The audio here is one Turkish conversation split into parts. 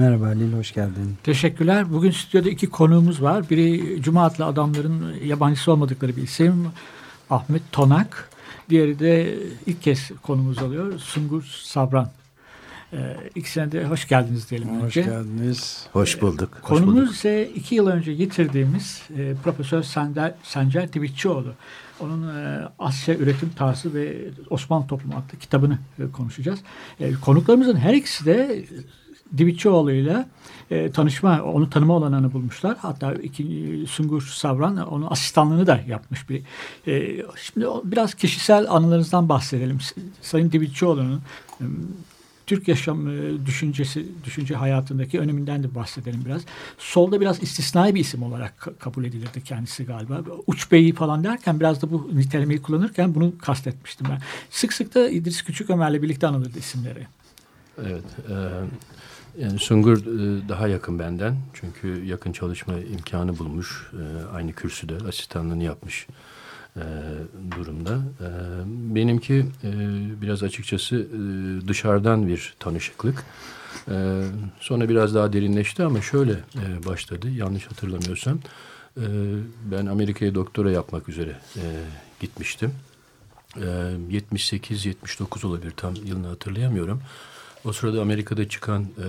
Merhaba Halil, hoş geldin. Teşekkürler. Bugün stüdyoda iki konuğumuz var. Biri Cuma adlı adamların yabancısı olmadıkları bir isim. Ahmet Tonak. Diğeri de ilk kez konumuz oluyor. Sungur Sabran. Ee, ikisine de hoş geldiniz diyelim hoş önce. Hoş geldiniz. Hoş bulduk. Konumuz hoş bulduk. ise iki yıl önce getirdiğimiz e, Profesör Sancar, Sancar Divitçioğlu. Onun e, Asya Üretim Tarzı ve Osmanlı Toplumu adlı kitabını e, konuşacağız. E, konuklarımızın her ikisi de Divitçioğlu ile e, tanışma, onu tanıma olanağını bulmuşlar. Hatta iki, Sungur Savran onun asistanlığını da yapmış bir. E, şimdi biraz kişisel anılarınızdan bahsedelim. Sayın Divitçioğlu'nun e, Türk yaşam e, düşüncesi, düşünce hayatındaki öneminden de bahsedelim biraz. Solda biraz istisnai bir isim olarak kabul edilirdi kendisi galiba. Uç beyi falan derken biraz da bu nitelemeyi kullanırken bunu kastetmiştim ben. Sık sık da İdris Küçük Ömer'le birlikte anılırdı isimleri. Evet. E, yani Sungur e, daha yakın benden. Çünkü yakın çalışma imkanı bulmuş. E, aynı kürsüde asistanlığını yapmış e, durumda. Benimki biraz açıkçası dışarıdan bir tanışıklık. Sonra biraz daha derinleşti ama şöyle başladı. Yanlış hatırlamıyorsam. Ben Amerika'ya doktora yapmak üzere gitmiştim. E, 78-79 olabilir tam yılını hatırlayamıyorum. O sırada Amerika'da çıkan e,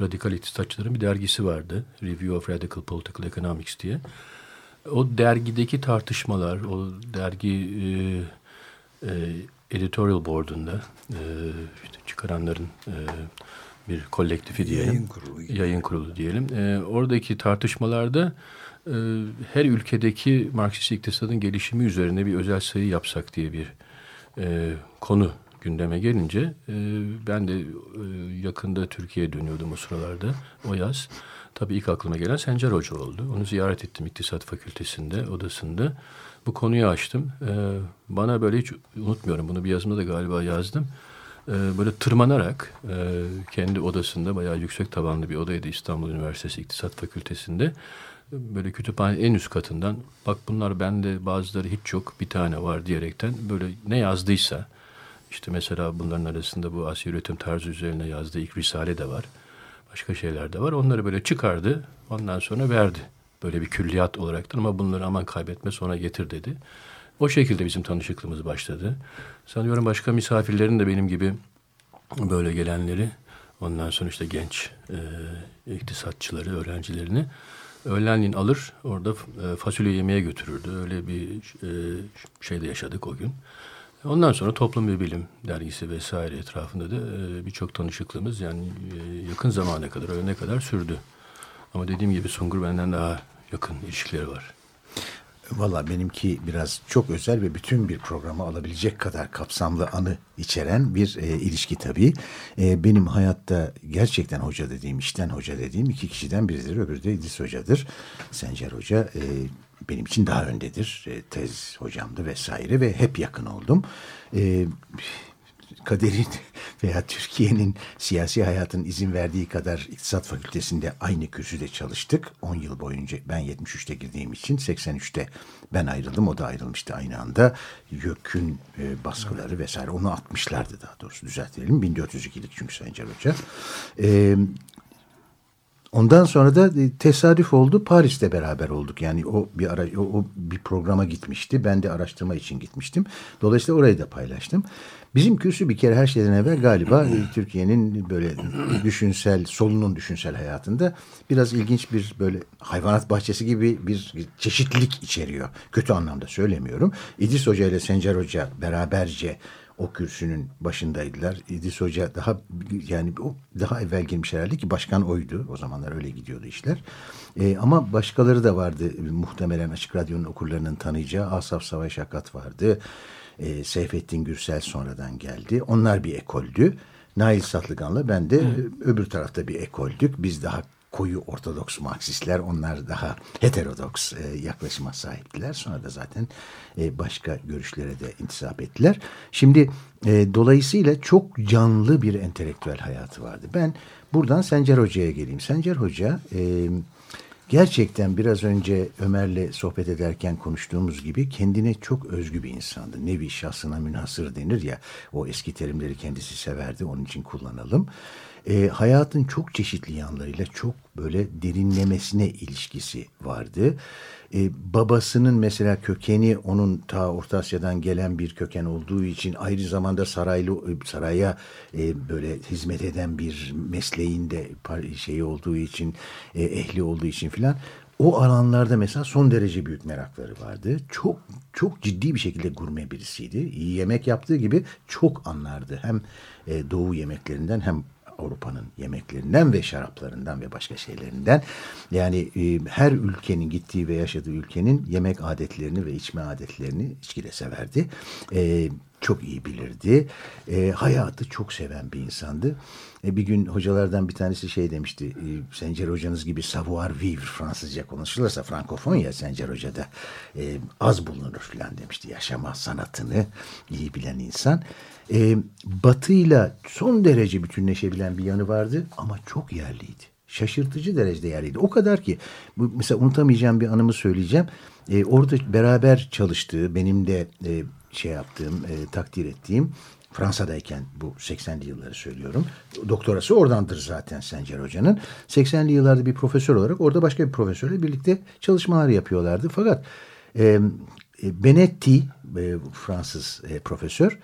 radikal iktisatçıların bir dergisi vardı. Review of Radical Political Economics diye. O dergideki tartışmalar, o dergi e, e, editorial board'unda e, işte çıkaranların e, bir kolektifi diyelim. Yayın kurulu. Yayın kurulu diyelim. E, oradaki tartışmalarda e, her ülkedeki Marksist iktisadın gelişimi üzerine bir özel sayı yapsak diye bir e, konu gündeme gelince e, ben de e, yakında Türkiye'ye dönüyordum o sıralarda o yaz. Tabii ilk aklıma gelen Sencer Hoca oldu. Onu ziyaret ettim İktisat Fakültesinde, odasında. Bu konuyu açtım. E, bana böyle hiç unutmuyorum. Bunu bir yazımda da galiba yazdım. E, böyle tırmanarak e, kendi odasında bayağı yüksek tabanlı bir odaydı İstanbul Üniversitesi İktisat Fakültesi'nde. Böyle kütüphane en üst katından bak bunlar bende bazıları hiç yok bir tane var diyerekten böyle ne yazdıysa işte mesela bunların arasında bu Asya üretim tarzı üzerine yazdığı ilk risale de var. Başka şeyler de var. Onları böyle çıkardı. Ondan sonra verdi. Böyle bir külliyat olarak ama bunları aman kaybetme sonra getir dedi. O şekilde bizim tanışıklığımız başladı. Sanıyorum başka misafirlerin de benim gibi böyle gelenleri ondan sonra işte genç e, iktisatçıları, öğrencilerini öğlenliğin alır orada e, fasulye yemeye götürürdü. Öyle bir e, şeyde yaşadık o gün. Ondan sonra Toplum ve Bilim dergisi vesaire etrafında da e, birçok tanışıklığımız yani e, yakın zamana kadar, öğlene kadar sürdü. Ama dediğim gibi Sungur benden daha yakın ilişkileri var. Valla benimki biraz çok özel ve bütün bir programı alabilecek kadar kapsamlı anı içeren bir e, ilişki tabii. E, benim hayatta gerçekten hoca dediğim, işten hoca dediğim iki kişiden biridir. Öbürü de İdris Hoca'dır. Sencer Hoca e, benim için daha öndedir. E, tez hocamdı vesaire ve hep yakın oldum. E, kaderin veya Türkiye'nin siyasi hayatın izin verdiği kadar İktisat Fakültesi'nde aynı kürsüde çalıştık. 10 yıl boyunca ben 73'te girdiğim için 83'te ben ayrıldım. O da ayrılmıştı aynı anda. YÖK'ün e, baskıları vesaire onu atmışlardı daha doğrusu düzeltelim. 1402'lik çünkü Sayın Hoca. E, Ondan sonra da tesadüf oldu. Paris'te beraber olduk. Yani o bir ara o, o bir programa gitmişti. Ben de araştırma için gitmiştim. Dolayısıyla orayı da paylaştım. Bizim kürsü bir kere her şeyden evvel galiba Türkiye'nin böyle düşünsel, solunun düşünsel hayatında biraz ilginç bir böyle hayvanat bahçesi gibi bir çeşitlilik içeriyor. Kötü anlamda söylemiyorum. İdris Hoca ile Sencer Hoca beraberce o kürsünün başındaydılar. İdris Hoca daha yani o daha evvel girmiş herhalde ki başkan oydu. O zamanlar öyle gidiyordu işler. E, ama başkaları da vardı. Muhtemelen Açık Radyo'nun okurlarının tanıyacağı Asaf Savaş Akat vardı. E, Seyfettin Gürsel sonradan geldi. Onlar bir ekoldü. Nail Satlıgan'la ben de Hı. öbür tarafta bir ekoldük. Biz daha koyu Ortodoks Marksistler onlar daha heterodoks e, yaklaşıma sahiptiler. Sonra da zaten e, başka görüşlere de intisap ettiler. Şimdi e, dolayısıyla çok canlı bir entelektüel hayatı vardı. Ben buradan Sencer Hoca'ya geleyim. Sencer Hoca... E, Gerçekten biraz önce Ömer'le sohbet ederken konuştuğumuz gibi kendine çok özgü bir insandı. Nevi şahsına münhasır denir ya. O eski terimleri kendisi severdi. Onun için kullanalım. E, hayatın çok çeşitli yanlarıyla çok böyle derinlemesine ilişkisi vardı. E, babasının mesela kökeni onun ta Orta Asya'dan gelen bir köken olduğu için ayrı zamanda saraylı saraya e, böyle hizmet eden bir mesleğinde şeyi olduğu için e, ehli olduğu için filan o alanlarda mesela son derece büyük merakları vardı. Çok çok ciddi bir şekilde gurme birisiydi. Yemek yaptığı gibi çok anlardı. Hem e, doğu yemeklerinden hem Avrupa'nın yemeklerinden ve şaraplarından ve başka şeylerinden. Yani e, her ülkenin gittiği ve yaşadığı ülkenin yemek adetlerini ve içme adetlerini içki de severdi. E, çok iyi bilirdi. E, hayatı çok seven bir insandı. E, bir gün hocalardan bir tanesi şey demişti. E, Sencer hocanız gibi savoir vivre Fransızca konuşulursa Frankofon ya Sencer hocada e, az bulunur falan demişti. Yaşama sanatını iyi bilen insan. E, batıyla son derece bütünleşebilen bir yanı vardı ama çok yerliydi. Şaşırtıcı derecede yerliydi. O kadar ki bu, mesela unutamayacağım bir anımı söyleyeceğim. E, orada beraber çalıştığı benim de e, şey yaptığım e, takdir ettiğim Fransa'dayken bu 80'li yılları söylüyorum. Doktorası oradandır zaten Sencer Hoca'nın. 80'li yıllarda bir profesör olarak orada başka bir profesörle birlikte çalışmalar yapıyorlardı. Fakat e, Benetti e, Fransız e, profesör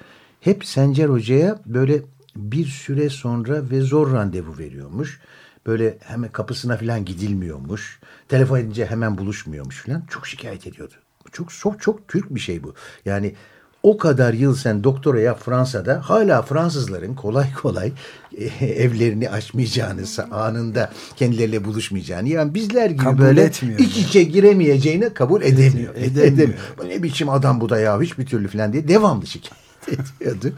hep Sencer Hoca'ya böyle bir süre sonra ve zor randevu veriyormuş. Böyle hemen kapısına falan gidilmiyormuş. Telefon edince hemen buluşmuyormuş falan. Çok şikayet ediyordu. Çok çok çok Türk bir şey bu. Yani o kadar yıl sen doktora yap Fransa'da hala Fransızların kolay kolay e, evlerini açmayacağını anında kendileriyle buluşmayacağını yani bizler gibi kabul böyle etmiyor iç içe giremeyeceğini kabul edemiyor. edemiyor. edemiyor. Ne biçim adam bu da ya hiçbir türlü falan diye devamlı şikayet ediyordu.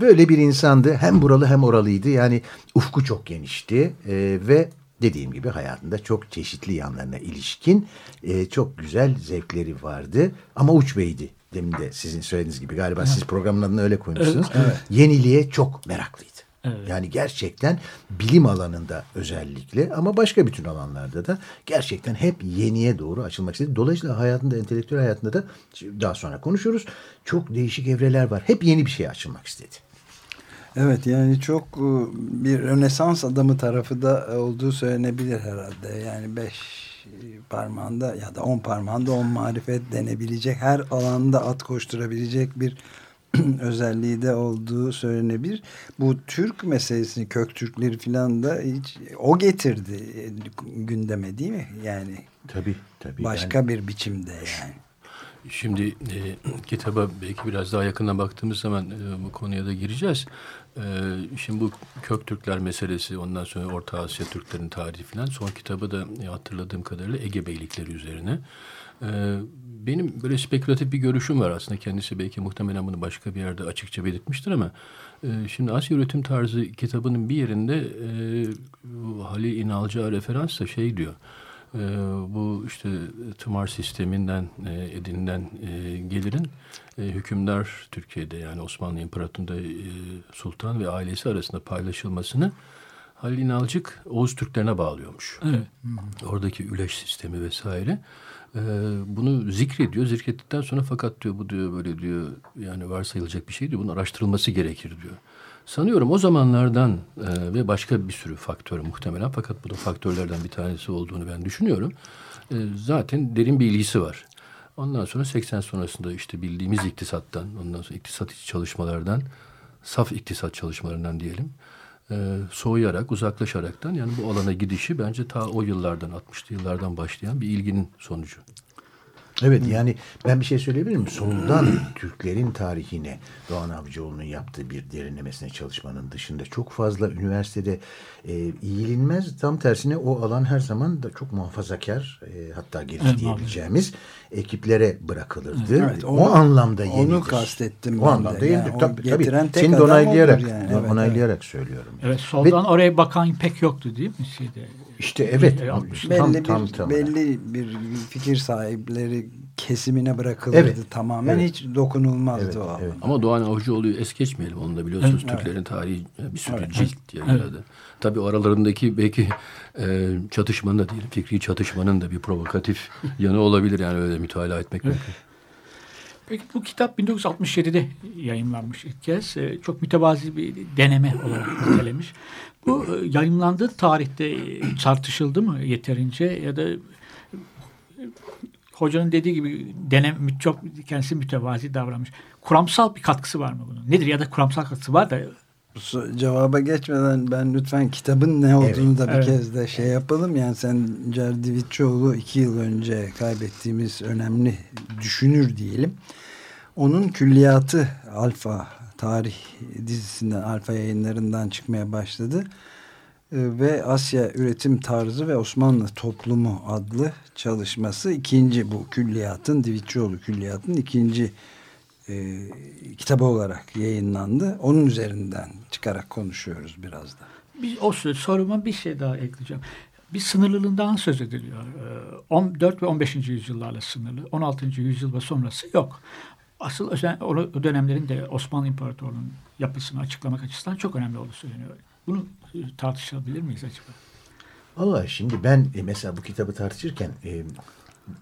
Böyle bir insandı. Hem buralı hem oralıydı. Yani ufku çok genişti e, ve dediğim gibi hayatında çok çeşitli yanlarına ilişkin e, çok güzel zevkleri vardı. Ama uç beydi. Demin de sizin söylediğiniz gibi galiba evet. siz programın adını öyle koymuşsunuz. Evet. Yeniliğe çok meraklıydı. Evet. Yani gerçekten bilim alanında özellikle ama başka bütün alanlarda da gerçekten hep yeniye doğru açılmak istedi. Dolayısıyla hayatında, entelektüel hayatında da daha sonra konuşuruz. Çok değişik evreler var. Hep yeni bir şeye açılmak istedi. Evet yani çok e, bir Rönesans adamı tarafı da olduğu söylenebilir herhalde. Yani beş parmağında ya da on parmağında on marifet denebilecek her alanda at koşturabilecek bir özelliği de olduğu söylenebilir. Bu Türk meselesini kök Türkleri falan da hiç o getirdi gündeme değil mi? Yani tabii tabii. Başka yani. bir biçimde yani. Şimdi e, kitaba belki biraz daha yakından baktığımız zaman e, bu konuya da gireceğiz. E, şimdi bu kök Türkler meselesi ondan sonra Orta Asya Türklerin tarihi falan son kitabı da e, hatırladığım kadarıyla Ege Beylikleri üzerine. E, benim böyle spekülatif bir görüşüm var aslında. Kendisi belki muhtemelen bunu başka bir yerde açıkça belirtmiştir ama e, şimdi Asya Üretim Tarzı kitabının bir yerinde e, Halil İnalcı'a referansla şey diyor. E, bu işte tımar sisteminden e, edinilen e, gelirin e, hükümdar Türkiye'de yani Osmanlı İmparatorluğu'nda e, sultan ve ailesi arasında paylaşılmasını Halil İnalcık Oğuz Türklerine bağlıyormuş. Evet. Oradaki üleş sistemi vesaire. Ee, bunu zikrediyor. Zikrettikten sonra fakat diyor bu diyor böyle diyor yani varsayılacak bir şey diyor. Bunun araştırılması gerekir diyor. Sanıyorum o zamanlardan e, ve başka bir sürü faktör muhtemelen fakat bu da faktörlerden bir tanesi olduğunu ben düşünüyorum. E, zaten derin bir ilgisi var. Ondan sonra 80 sonrasında işte bildiğimiz iktisattan, ondan sonra iktisat içi çalışmalardan, saf iktisat çalışmalarından diyelim soğuyarak, uzaklaşaraktan yani bu alana gidişi bence ta o yıllardan, 60'lı yıllardan başlayan bir ilginin sonucu. Evet yani ben bir şey söyleyebilir miyim? Sonundan Türklerin tarihine Doğan Avcıoğlu'nun yaptığı bir derinlemesine çalışmanın dışında çok fazla üniversitede e, eğilinmez. Tam tersine o alan her zaman da çok muhafazakar e, hatta geliş evet, diyebileceğimiz abi. ekiplere bırakılırdı. Evet, onu, o anlamda yenidir. Onu kastettim. O anlamda yenidir. Yani, tabii, tabii. Seni de onaylayarak, yani. evet, onaylayarak evet. söylüyorum. Yani. Evet soldan Ve, oraya bakan pek yoktu değil mi? Şeyde, İşte evet. E, 60. belli Tam, bir tam, tam. belli bir fikir sahipleri kesimine bırakılırdı Evet. tamamen Evet. hiç dokunulmazdı Evet, o. evet. Ama Doğan Avcıoğlu'yu es geçmeyelim. Onu da biliyorsunuz Evet. Türklerin tarihi bir sürü Evet. cilt yayınladı. Tabii o aralarındaki belki e, çatışmanın da değil, fikri çatışmanın da bir provokatif yanı olabilir. Yani öyle mütalaa etmek mümkün. Peki bu kitap 1967'de yayınlanmış ilk kez. Ee, Çok mütevazi bir deneme olarak nitelemiş. Bu e, yayınlandığı tarihte e, tartışıldı mı yeterince ya da e, hocanın dediği gibi denem çok kendisi mütevazi davranmış. Kuramsal bir katkısı var mı bunun? Nedir ya da kuramsal katkısı var da Cevaba geçmeden ben lütfen kitabın ne olduğunu da bir Evet. kez de şey yapalım. Yani Sencer Divitçioğlu iki yıl önce kaybettiğimiz önemli düşünür diyelim. Onun külliyatı Alfa tarih dizisinden Alfa yayınlarından çıkmaya başladı. Ee, Ve Asya Üretim Tarzı ve Osmanlı Toplumu adlı çalışması ikinci bu külliyatın Divitçioğlu külliyatın ikinci e, kitabı olarak yayınlandı. Onun üzerinden çıkarak konuşuyoruz biraz da. Bir, o soruma bir şey daha ekleyeceğim. Bir sınırlılığından söz ediliyor. Ee, 14 ve 15. yüzyıllarla sınırlı. 16. yüzyıl ve sonrası yok. Asıl özen, o dönemlerin de Osmanlı İmparatorluğu'nun yapısını açıklamak açısından çok önemli olduğu söyleniyor. Bunu e, tartışabilir miyiz acaba? Valla şimdi ben e, mesela bu kitabı tartışırken e,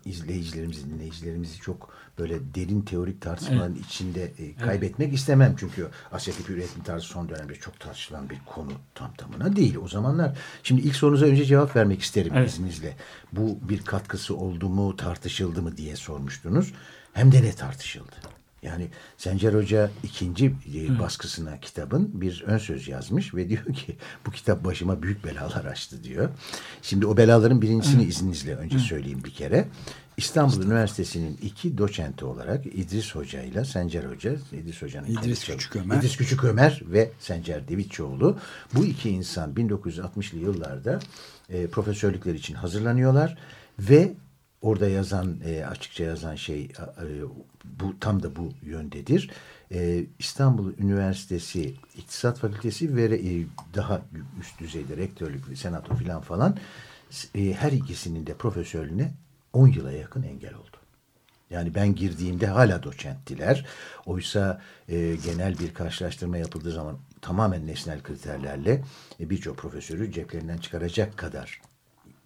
izleyicilerimizi, dinleyicilerimizi çok böyle derin teorik tartışmaların içinde e, kaybetmek istemem. Çünkü Asya tipi üretim tarzı son dönemde çok tartışılan bir konu tam tamına değil. O zamanlar şimdi ilk sorunuza önce cevap vermek isterim Evet. izninizle. Bu bir katkısı oldu mu, tartışıldı mı diye sormuştunuz. Hem de ne tartışıldı. Yani Sencer Hoca ikinci e, baskısına kitabın bir ön söz yazmış ve diyor ki bu kitap başıma büyük belalar açtı diyor. Şimdi o belaların birincisini izninizle önce söyleyeyim bir kere. İstanbul Üniversitesi'nin iki doçenti olarak İdris Hoca ile Sencer Hoca, İdris Hoca'nın İdris kendisi- Küçükömer. İdris Küçükömer ve Sencer Devitçioğlu bu iki insan 1960'lı yıllarda e, profesörlükler için hazırlanıyorlar ve orada yazan e, açıkça yazan şey e, bu tam da bu yöndedir. E, İstanbul Üniversitesi İktisat Fakültesi ve e, daha üst düzeyde rektörlük, senato filan falan e, her ikisinin de profesörlüğüne 10 yıla yakın engel oldu. Yani ben girdiğimde hala doçenttiler. Oysa e, genel bir karşılaştırma yapıldığı zaman tamamen nesnel kriterlerle e, birçok profesörü ceplerinden çıkaracak kadar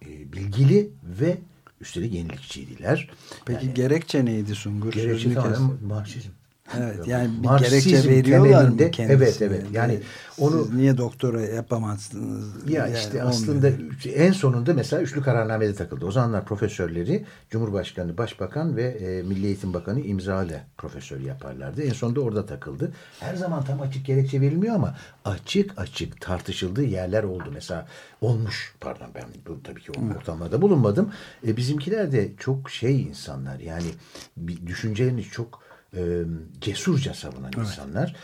e, bilgili ve üstelik yenilikçiydiler. Peki Yani gerekçe neydi Sungur? gerekçe tamamen kestim. Evet yani bir Marksizm gerekçe veriyorlar mı kendisine? Evet evet yani Siz onu niye doktora yapamazsınız? ya Yani işte olmuyor. aslında en sonunda mesela üçlü kararnamede takıldı. O zamanlar profesörleri Cumhurbaşkanı, Başbakan ve e, Milli Eğitim Bakanı imzalı profesör yaparlardı. En sonunda orada takıldı. Her zaman tam açık gerekçe verilmiyor ama açık açık tartışıldığı yerler oldu. Mesela olmuş pardon ben bu, tabii ki o ortamlarda bulunmadım. E, bizimkiler de çok şey insanlar yani bir düşüncelerini çok e, cesurca savunan insanlar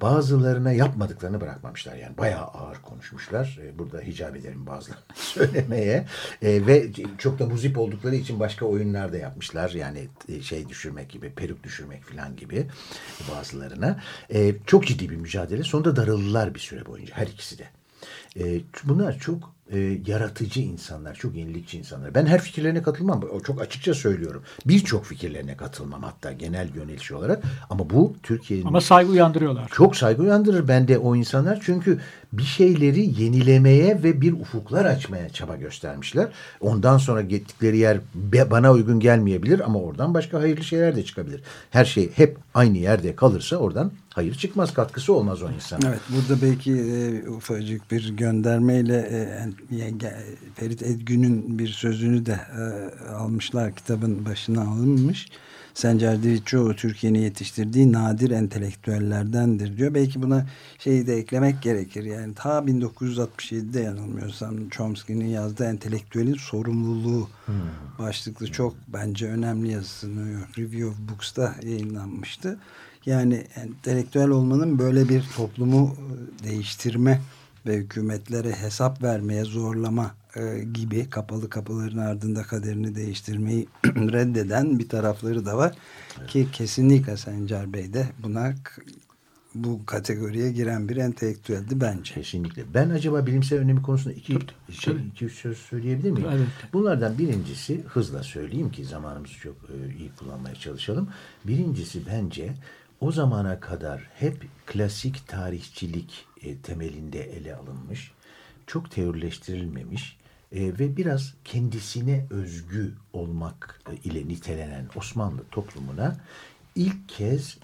bazılarına yapmadıklarını bırakmamışlar. Yani bayağı ağır konuşmuşlar. E, burada hicap ederim bazılarını söylemeye. E, ve çok da muzip oldukları için başka oyunlar da yapmışlar. Yani şey düşürmek gibi, peruk düşürmek falan gibi bazılarına. E, çok ciddi bir mücadele. Sonunda darıldılar bir süre boyunca her ikisi de. E, bunlar çok e, yaratıcı insanlar, çok yenilikçi insanlar. Ben her fikirlerine katılmam. O çok açıkça söylüyorum. Birçok fikirlerine katılmam hatta genel yönelişi olarak. Ama bu Türkiye'nin Ama saygı uyandırıyorlar. çok saygı uyandırır bende o insanlar. Çünkü bir şeyleri yenilemeye ve bir ufuklar açmaya çaba göstermişler. Ondan sonra gittikleri yer be- bana uygun gelmeyebilir ama oradan başka hayırlı şeyler de çıkabilir. Her şey hep aynı yerde kalırsa oradan hayır çıkmaz, katkısı olmaz o insana. Evet burada belki e, ufacık bir göndermeyle e, en- yenge- Ferit Edgün'ün bir sözünü de e, almışlar kitabın başına alınmış. Sencer Divitçioğlu Türkiye'nin yetiştirdiği nadir entelektüellerdendir diyor. Belki buna şeyi de eklemek gerekir. Yani ta 1967'de yanılmıyorsam Chomsky'nin yazdığı entelektüelin sorumluluğu başlıklı çok bence önemli yazısı New York Review of Books'ta yayınlanmıştı. Yani entelektüel olmanın böyle bir toplumu e, değiştirme ve hükümetlere hesap vermeye zorlama e, gibi kapalı kapıların ardında kaderini değiştirmeyi reddeden bir tarafları da var. Ki kesinlikle Sencer Bey de buna bu kategoriye giren bir entelektüeldi bence. Kesinlikle. Ben acaba bilimsel önemi konusunda iki, şey, iki üç söz söyleyebilir miyim? Evet. Bunlardan birincisi hızla söyleyeyim ki zamanımızı çok e, iyi kullanmaya çalışalım. Birincisi bence o zamana kadar hep klasik tarihçilik e, temelinde ele alınmış, çok teorileştirilmemiş e, ve biraz kendisine özgü olmak e, ile nitelenen Osmanlı toplumuna ilk kez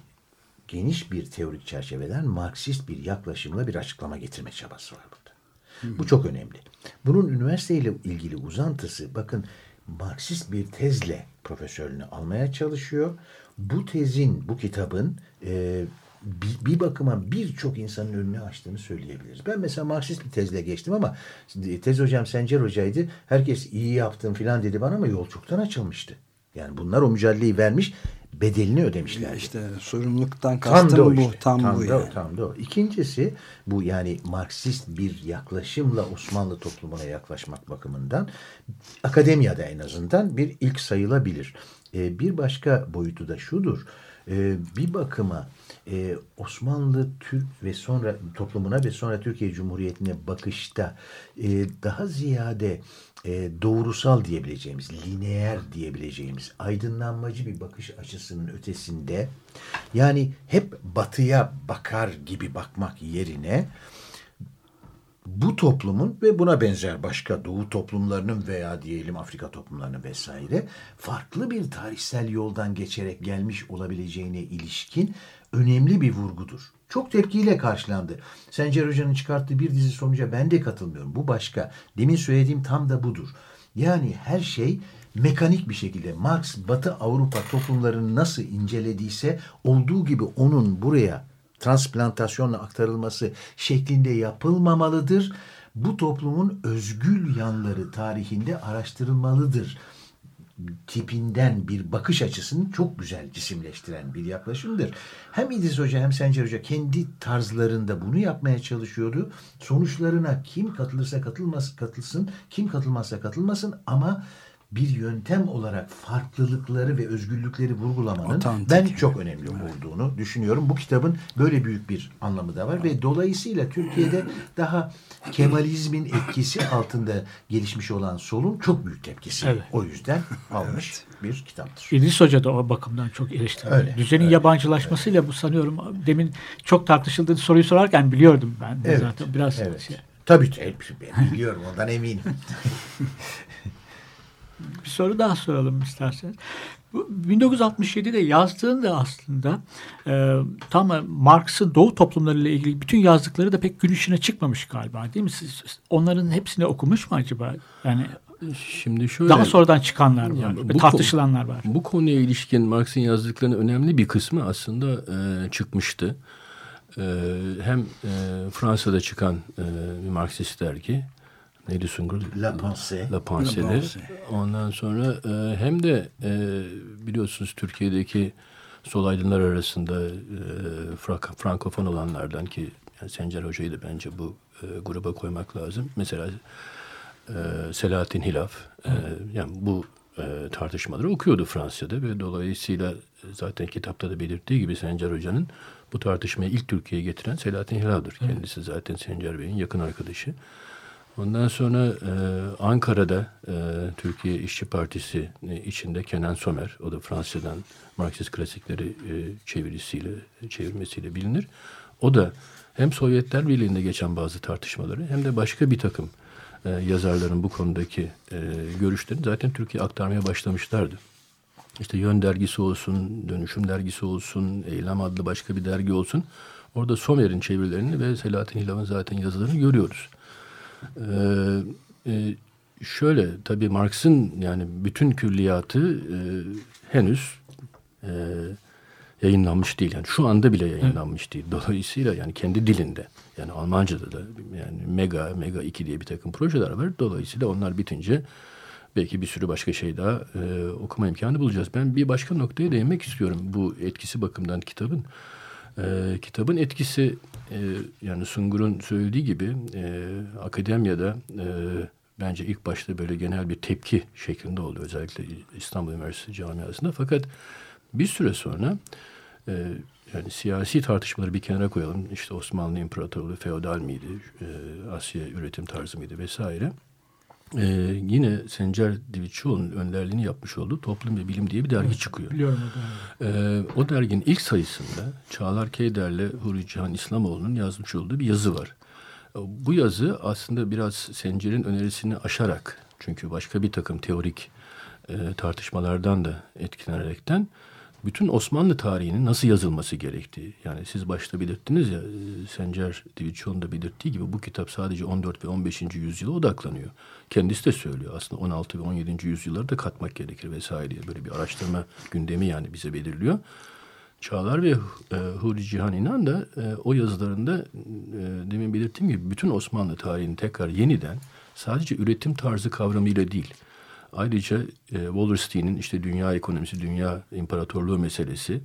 geniş bir teorik çerçeveden Marksist bir yaklaşımla bir açıklama getirme çabası var burada. Bu çok önemli. Bunun üniversiteyle ilgili uzantısı bakın Marksist bir tezle profesörlüğünü almaya çalışıyor. Bu tezin, bu kitabın e, bir, bir bakıma birçok insanın önünü açtığını söyleyebiliriz. Ben mesela Marksist bir tezle geçtim ama tez hocam Sencer hocaydı. Herkes iyi yaptın filan dedi bana ama yol çoktan açılmıştı. Yani bunlar o mücadeleyi vermiş bedelini ödemişler. İşte sorumluluktan Tam kastım o bu. işte. Tam, Tam bu da yani. tam da o. İkincisi bu yani Marksist bir yaklaşımla Osmanlı toplumuna yaklaşmak bakımından akademiyada en azından bir ilk sayılabilir. Ee, bir başka boyutu da şudur. Ee, bir bakıma e, Osmanlı Türk ve sonra toplumuna ve sonra Türkiye Cumhuriyeti'ne bakışta e, daha ziyade e, doğrusal diyebileceğimiz, lineer diyebileceğimiz, aydınlanmacı bir bakış açısının ötesinde yani hep batıya bakar gibi bakmak yerine bu toplumun ve buna benzer başka doğu toplumlarının veya diyelim Afrika toplumlarının vesaire farklı bir tarihsel yoldan geçerek gelmiş olabileceğine ilişkin önemli bir vurgudur. Çok tepkiyle karşılandı. Sencer Hoca'nın çıkarttığı bir dizi sonuca ben de katılmıyorum. Bu başka. Demin söylediğim tam da budur. Yani her şey mekanik bir şekilde Marx Batı Avrupa toplumlarını nasıl incelediyse olduğu gibi onun buraya transplantasyonla aktarılması şeklinde yapılmamalıdır. Bu toplumun özgül yanları tarihinde araştırılmalıdır tipinden bir bakış açısını çok güzel cisimleştiren bir yaklaşımdır. Hem İdris Hoca hem Sencer Hoca kendi tarzlarında bunu yapmaya çalışıyordu. Sonuçlarına kim katılırsa katılmasın katılsın, kim katılmazsa katılmasın ama bir yöntem olarak farklılıkları ve özgürlükleri vurgulamanın Otantik. ben çok önemli olduğunu düşünüyorum. Bu kitabın böyle büyük bir anlamı da var ve dolayısıyla Türkiye'de daha Kemalizmin etkisi altında gelişmiş olan solun çok büyük tepkisi Evet. o yüzden almış bir kitaptır. İdris Hoca da o bakımdan çok eleştirdi. Öyle, Düzenin öyle. yabancılaşmasıyla bu sanıyorum demin çok tartışıldığını soruyu sorarken biliyordum ben Evet, zaten biraz evet. şey. Tabii tabii biliyorum ondan eminim. Bir soru daha soralım isterseniz. Bu 1967'de yazdığında aslında e, tam Marx'ın Doğu toplumlarıyla ilgili bütün yazdıkları da pek gün ışığına çıkmamış galiba değil mi? Siz onların hepsini okumuş mu acaba? Yani Şimdi şöyle. daha sonradan çıkanlar var Yani bu tartışılanlar var. Bu konuya ilişkin Marx'ın yazdıklarının önemli bir kısmı aslında e, çıkmıştı. E, hem e, Fransa'da çıkan e, bir Marksist dergi. Neydi Sungur? La Pensée. La Pensée. La Pensée. Ondan sonra e, hem de e, biliyorsunuz Türkiye'deki sol aydınlar arasında e, Frank, Frankofon olanlardan ki yani Sencer Hoca'yı da bence bu e, gruba koymak lazım. Mesela e, Selahattin Hilaf e, yani bu e, tartışmaları okuyordu Fransa'da ve dolayısıyla zaten kitapta da belirttiği gibi Sencer Hoca'nın bu tartışmayı ilk Türkiye'ye getiren Selahattin Hilaf'dır. Kendisi zaten Sencer Bey'in yakın arkadaşı. Ondan sonra e, Ankara'da e, Türkiye İşçi Partisi e, içinde Kenan Somer, o da Fransızdan Marksist klasikleri e, çevirisiyle, çevirmesiyle bilinir. O da hem Sovyetler Birliği'nde geçen bazı tartışmaları hem de başka bir takım e, yazarların bu konudaki e, görüşlerini zaten Türkiye aktarmaya başlamışlardı. İşte Yön dergisi olsun, Dönüşüm dergisi olsun, Eylem adlı başka bir dergi olsun. Orada Somer'in çevirilerini ve Selahattin Hilaf'ın zaten yazılarını görüyoruz. Ee, e, şöyle tabii Marx'ın yani bütün külliyatı e, henüz e, yayınlanmış değil. Yani şu anda bile yayınlanmış değil. Dolayısıyla yani kendi dilinde yani Almanca'da da yani Mega, Mega 2 diye bir takım projeler var. Dolayısıyla onlar bitince belki bir sürü başka şey daha e, okuma imkanı bulacağız. Ben bir başka noktaya değinmek istiyorum bu etkisi bakımından kitabın. E, kitabın etkisi e, yani Sungur'un söylediği gibi e, akademiyada e, bence ilk başta böyle genel bir tepki şeklinde oldu. Özellikle İstanbul Üniversitesi camiasında. Fakat bir süre sonra e, yani siyasi tartışmaları bir kenara koyalım. İşte Osmanlı İmparatorluğu feodal miydi, e, Asya üretim tarzı mıydı vesaire. E, yine Sencer Divitçioğlu'nun önderliğini yapmış olduğu Toplum ve Bilim diye bir dergi çıkıyor. Biliyorum E, o derginin ilk sayısında Çağlar Keyder'le Huri Cihan İslamoğlu'nun yazmış olduğu bir yazı var. E, bu yazı aslında biraz Sencer'in önerisini aşarak çünkü başka bir takım teorik e, tartışmalardan da etkilenerekten bütün Osmanlı tarihinin nasıl yazılması gerektiği. Yani siz başta belirttiniz ya Sencer Divitçioğlu'nun da belirttiği gibi bu kitap sadece 14 ve 15. yüzyıla odaklanıyor. Kendisi de söylüyor aslında 16 ve 17. yüzyılları da katmak gerekir vesaire böyle bir araştırma gündemi yani bize belirliyor. Çağlar ve e, Huri Cihan İnan da e, o yazılarında e, demin belirttiğim gibi bütün Osmanlı tarihini tekrar yeniden sadece üretim tarzı kavramıyla değil Ayrıca e, Wallerstein'in işte dünya ekonomisi, dünya imparatorluğu meselesi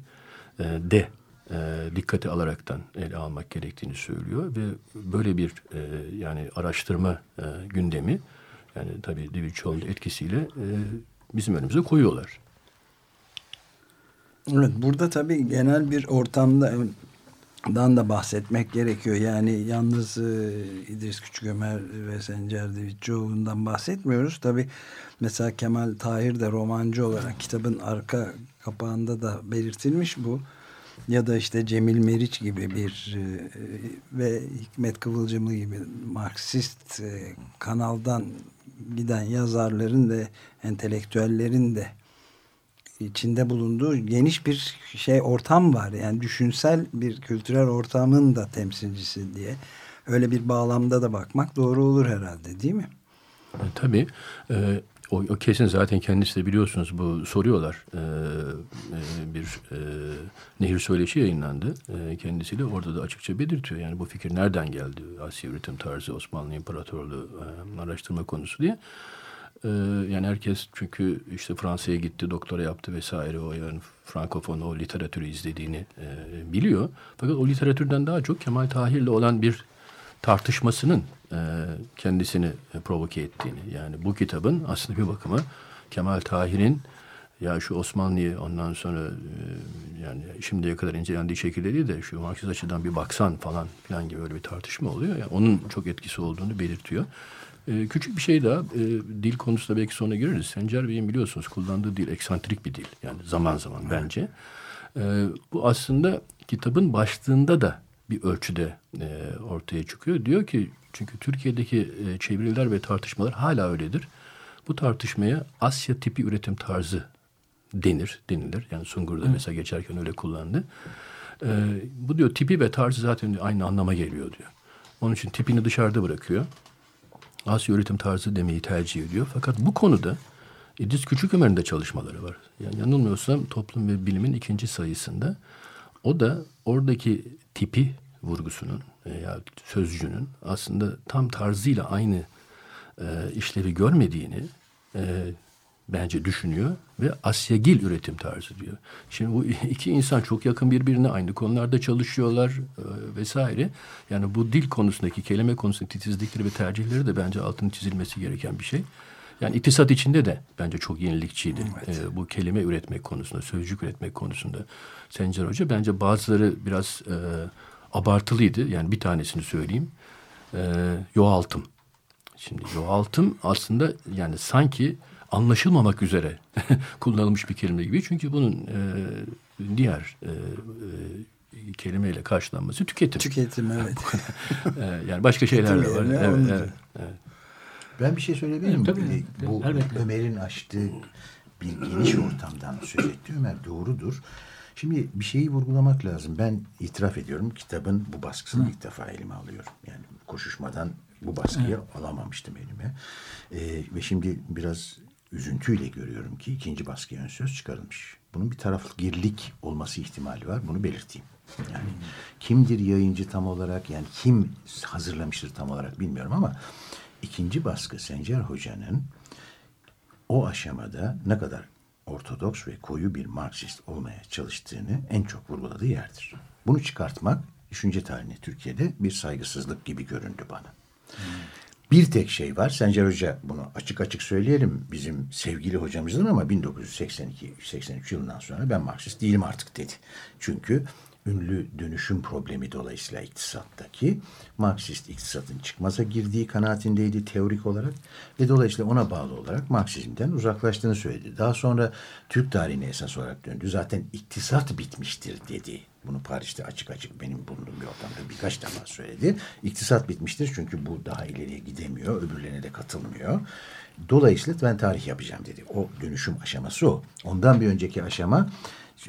e, de e, dikkate alaraktan ele almak gerektiğini söylüyor ve böyle bir e, yani araştırma e, gündemi yani tabii David Choll'un etkisiyle e, bizim önümüze koyuyorlar. Evet burada tabii genel bir ortamda dan da bahsetmek gerekiyor. Yani yalnız e, İdris Küçükömer ve Sencer Divitçioğlu'ndan bahsetmiyoruz. Tabi mesela Kemal Tahir de romancı olarak kitabın arka kapağında da belirtilmiş bu. Ya da işte Cemil Meriç gibi bir e, ve Hikmet Kıvılcımlı gibi Marksist e, kanaldan giden yazarların da entelektüellerin de içinde bulunduğu geniş bir şey ortam var. Yani düşünsel bir kültürel ortamın da temsilcisi diye öyle bir bağlamda da bakmak doğru olur herhalde değil mi? E, tabii. E, o, o kesin zaten kendisi de biliyorsunuz bu soruyorlar. E, e, bir e, nehir söyleşi yayınlandı. E, kendisiyle orada da açıkça belirtiyor. Yani bu fikir nereden geldi? Asya üretim tarzı Osmanlı İmparatorluğu e, araştırma konusu diye. Ee, yani herkes çünkü işte Fransa'ya gitti, doktora yaptı vesaire o yani Frankofon o literatürü izlediğini e, biliyor. Fakat o literatürden daha çok Kemal Tahir'le olan bir tartışmasının e, kendisini e, provoke ettiğini. Yani bu kitabın aslında bir bakıma Kemal Tahir'in ya şu Osmanlı'yı ondan sonra e, yani şimdiye kadar incelendiği şekilde değil de şu Marksist açıdan bir baksan falan filan gibi öyle bir tartışma oluyor. Yani onun çok etkisi olduğunu belirtiyor. E, küçük bir şey daha, e, dil konusunda belki sonra gireriz. Sencer Bey'in biliyorsunuz kullandığı dil eksantrik bir dil. Yani zaman zaman bence. E, bu aslında kitabın başlığında da bir ölçüde e, ortaya çıkıyor. Diyor ki çünkü Türkiye'deki e, çeviriler ve tartışmalar hala öyledir. Bu tartışmaya Asya tipi üretim tarzı denir, denilir. Yani Sungur'da mesela geçerken öyle kullandı. E, bu diyor tipi ve tarzı zaten aynı anlama geliyor diyor. Onun için tipini dışarıda bırakıyor. Asya üretim tarzı demeyi tercih ediyor. Fakat bu konuda İdris Küçük Ömer'in de çalışmaları var. Yani yanılmıyorsam toplum ve bilimin ikinci sayısında o da oradaki tipi vurgusunun veya sözcüğünün aslında tam tarzıyla aynı e, işlevi görmediğini e, bence düşünüyor ve Asyagil üretim tarzı diyor. Şimdi bu iki insan çok yakın birbirine aynı konularda çalışıyorlar e, vesaire. Yani bu dil konusundaki kelime konusundaki titizlikleri ve tercihleri de bence altını çizilmesi gereken bir şey. Yani iktisat içinde de bence çok yenilikçiydi. Evet. E, bu kelime üretmek konusunda, sözcük üretmek konusunda. Sencer Hoca bence bazıları biraz e, abartılıydı. Yani bir tanesini söyleyeyim. E, yoğaltım. Şimdi yoğaltım aslında yani sanki anlaşılmamak üzere kullanılmış bir kelime gibi. Çünkü bunun e, diğer e, e, kelimeyle karşılanması tüketim. Tüketim evet. e, yani başka şeyler de var. Evet, evet, evet. Ben bir şey söyleyebilir miyim? Tabii, Bu Ömer'in açtığı bir geniş ortamdan söz etti Ömer doğrudur. Şimdi bir şeyi vurgulamak lazım. Ben itiraf ediyorum kitabın bu baskısını Hı. ilk defa elime alıyorum. Yani koşuşmadan bu baskıyı evet. alamamıştım elime. Ee, ve şimdi biraz üzüntüyle görüyorum ki ikinci baskıya ön söz çıkarılmış. Bunun bir tarafgirlik olması ihtimali var. Bunu belirteyim. Yani kimdir yayıncı tam olarak yani kim hazırlamıştır tam olarak bilmiyorum ama ikinci baskı Sencer Hoca'nın o aşamada ne kadar ortodoks ve koyu bir Marksist olmaya çalıştığını en çok vurguladığı yerdir. Bunu çıkartmak düşünce tarihine Türkiye'de bir saygısızlık gibi göründü bana. Hmm. Bir tek şey var. Sencer Hoca bunu açık açık söyleyelim. Bizim sevgili hocamızdır ama 1982-83 yılından sonra ben Marksist değilim artık dedi. Çünkü ünlü dönüşüm problemi dolayısıyla iktisattaki Marksist iktisatın çıkmaza girdiği kanaatindeydi teorik olarak ve dolayısıyla ona bağlı olarak Marksizmden uzaklaştığını söyledi. Daha sonra Türk tarihine esas olarak döndü. Zaten iktisat bitmiştir dedi. Bunu Paris'te açık açık benim bulunduğum bir ortamda birkaç defa söyledi. İktisat bitmiştir çünkü bu daha ileriye gidemiyor. Öbürlerine de katılmıyor. Dolayısıyla ben tarih yapacağım dedi. O dönüşüm aşaması o. Ondan bir önceki aşama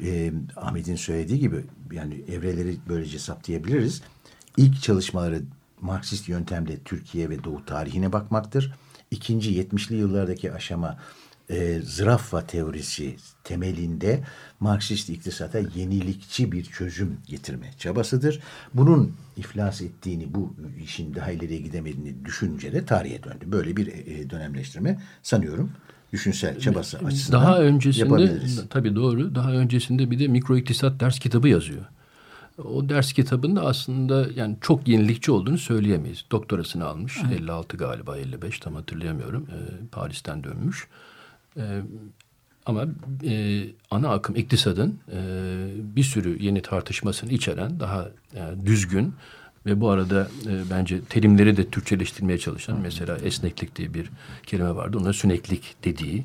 e, Ahmet'in söylediği gibi yani evreleri böylece saptayabiliriz. İlk çalışmaları Marksist yöntemle Türkiye ve Doğu tarihine bakmaktır. İkinci 70'li yıllardaki aşama e, zıraffa teorisi temelinde Marksist iktisata yenilikçi bir çözüm getirme çabasıdır. Bunun iflas ettiğini, bu işin daha ileriye gidemediğini düşünce de tarihe döndü. Böyle bir e, dönemleştirme sanıyorum düşünsel çabası açısından Daha öncesinde tabii doğru. Daha öncesinde bir de mikro iktisat ders kitabı yazıyor. O ders kitabında aslında yani çok yenilikçi olduğunu söyleyemeyiz. Doktorasını almış. Evet. 56 galiba 55 tam hatırlayamıyorum. Ee, Paris'ten dönmüş. Ee, ama e, ana akım iktisadın e, bir sürü yeni tartışmasını içeren daha e, düzgün ve bu arada e, bence terimleri de Türkçeleştirmeye çalışan mesela esneklik diye bir kelime vardı. Ona süneklik dediği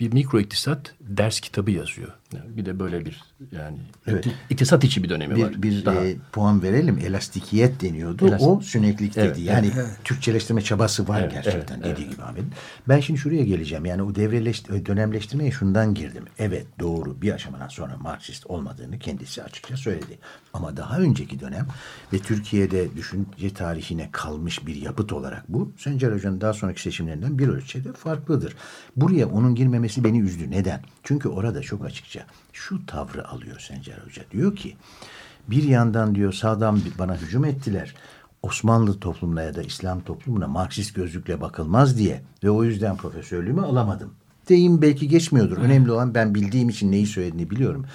bir mikro iktisat ders kitabı yazıyor. Bir de böyle bir yani evet. iktisat içi bir dönemi bir, var. Bir Daha. E, puan verelim. Elastikiyet deniyordu. Elastik. O süneklik dedi. Evet, yani evet. Türkçeleştirme çabası var evet, gerçekten evet, dediği evet. gibi Ahmet. Ben şimdi şuraya geleceğim. Yani o devreleş, dönemleştirmeye şundan girdim. Evet doğru bir aşamadan sonra Marksist olmadığını kendisi açıkça söyledi. Ama daha önceki dönem ve Türkiye'de düşünce tarihine kalmış bir yapıt olarak bu Sencer Hoca'nın daha sonraki seçimlerinden bir ölçüde farklıdır. Buraya onun girmemesi beni üzdü. Neden? Çünkü orada çok açıkça şu tavrı alıyor Sencer Hoca. Diyor ki bir yandan diyor sağdan bana hücum ettiler. Osmanlı toplumuna ya da İslam toplumuna Marksist gözlükle bakılmaz diye ve o yüzden profesörlüğümü alamadım. Deyim belki geçmiyordur. Önemli olan ben bildiğim için neyi söylediğini biliyorum.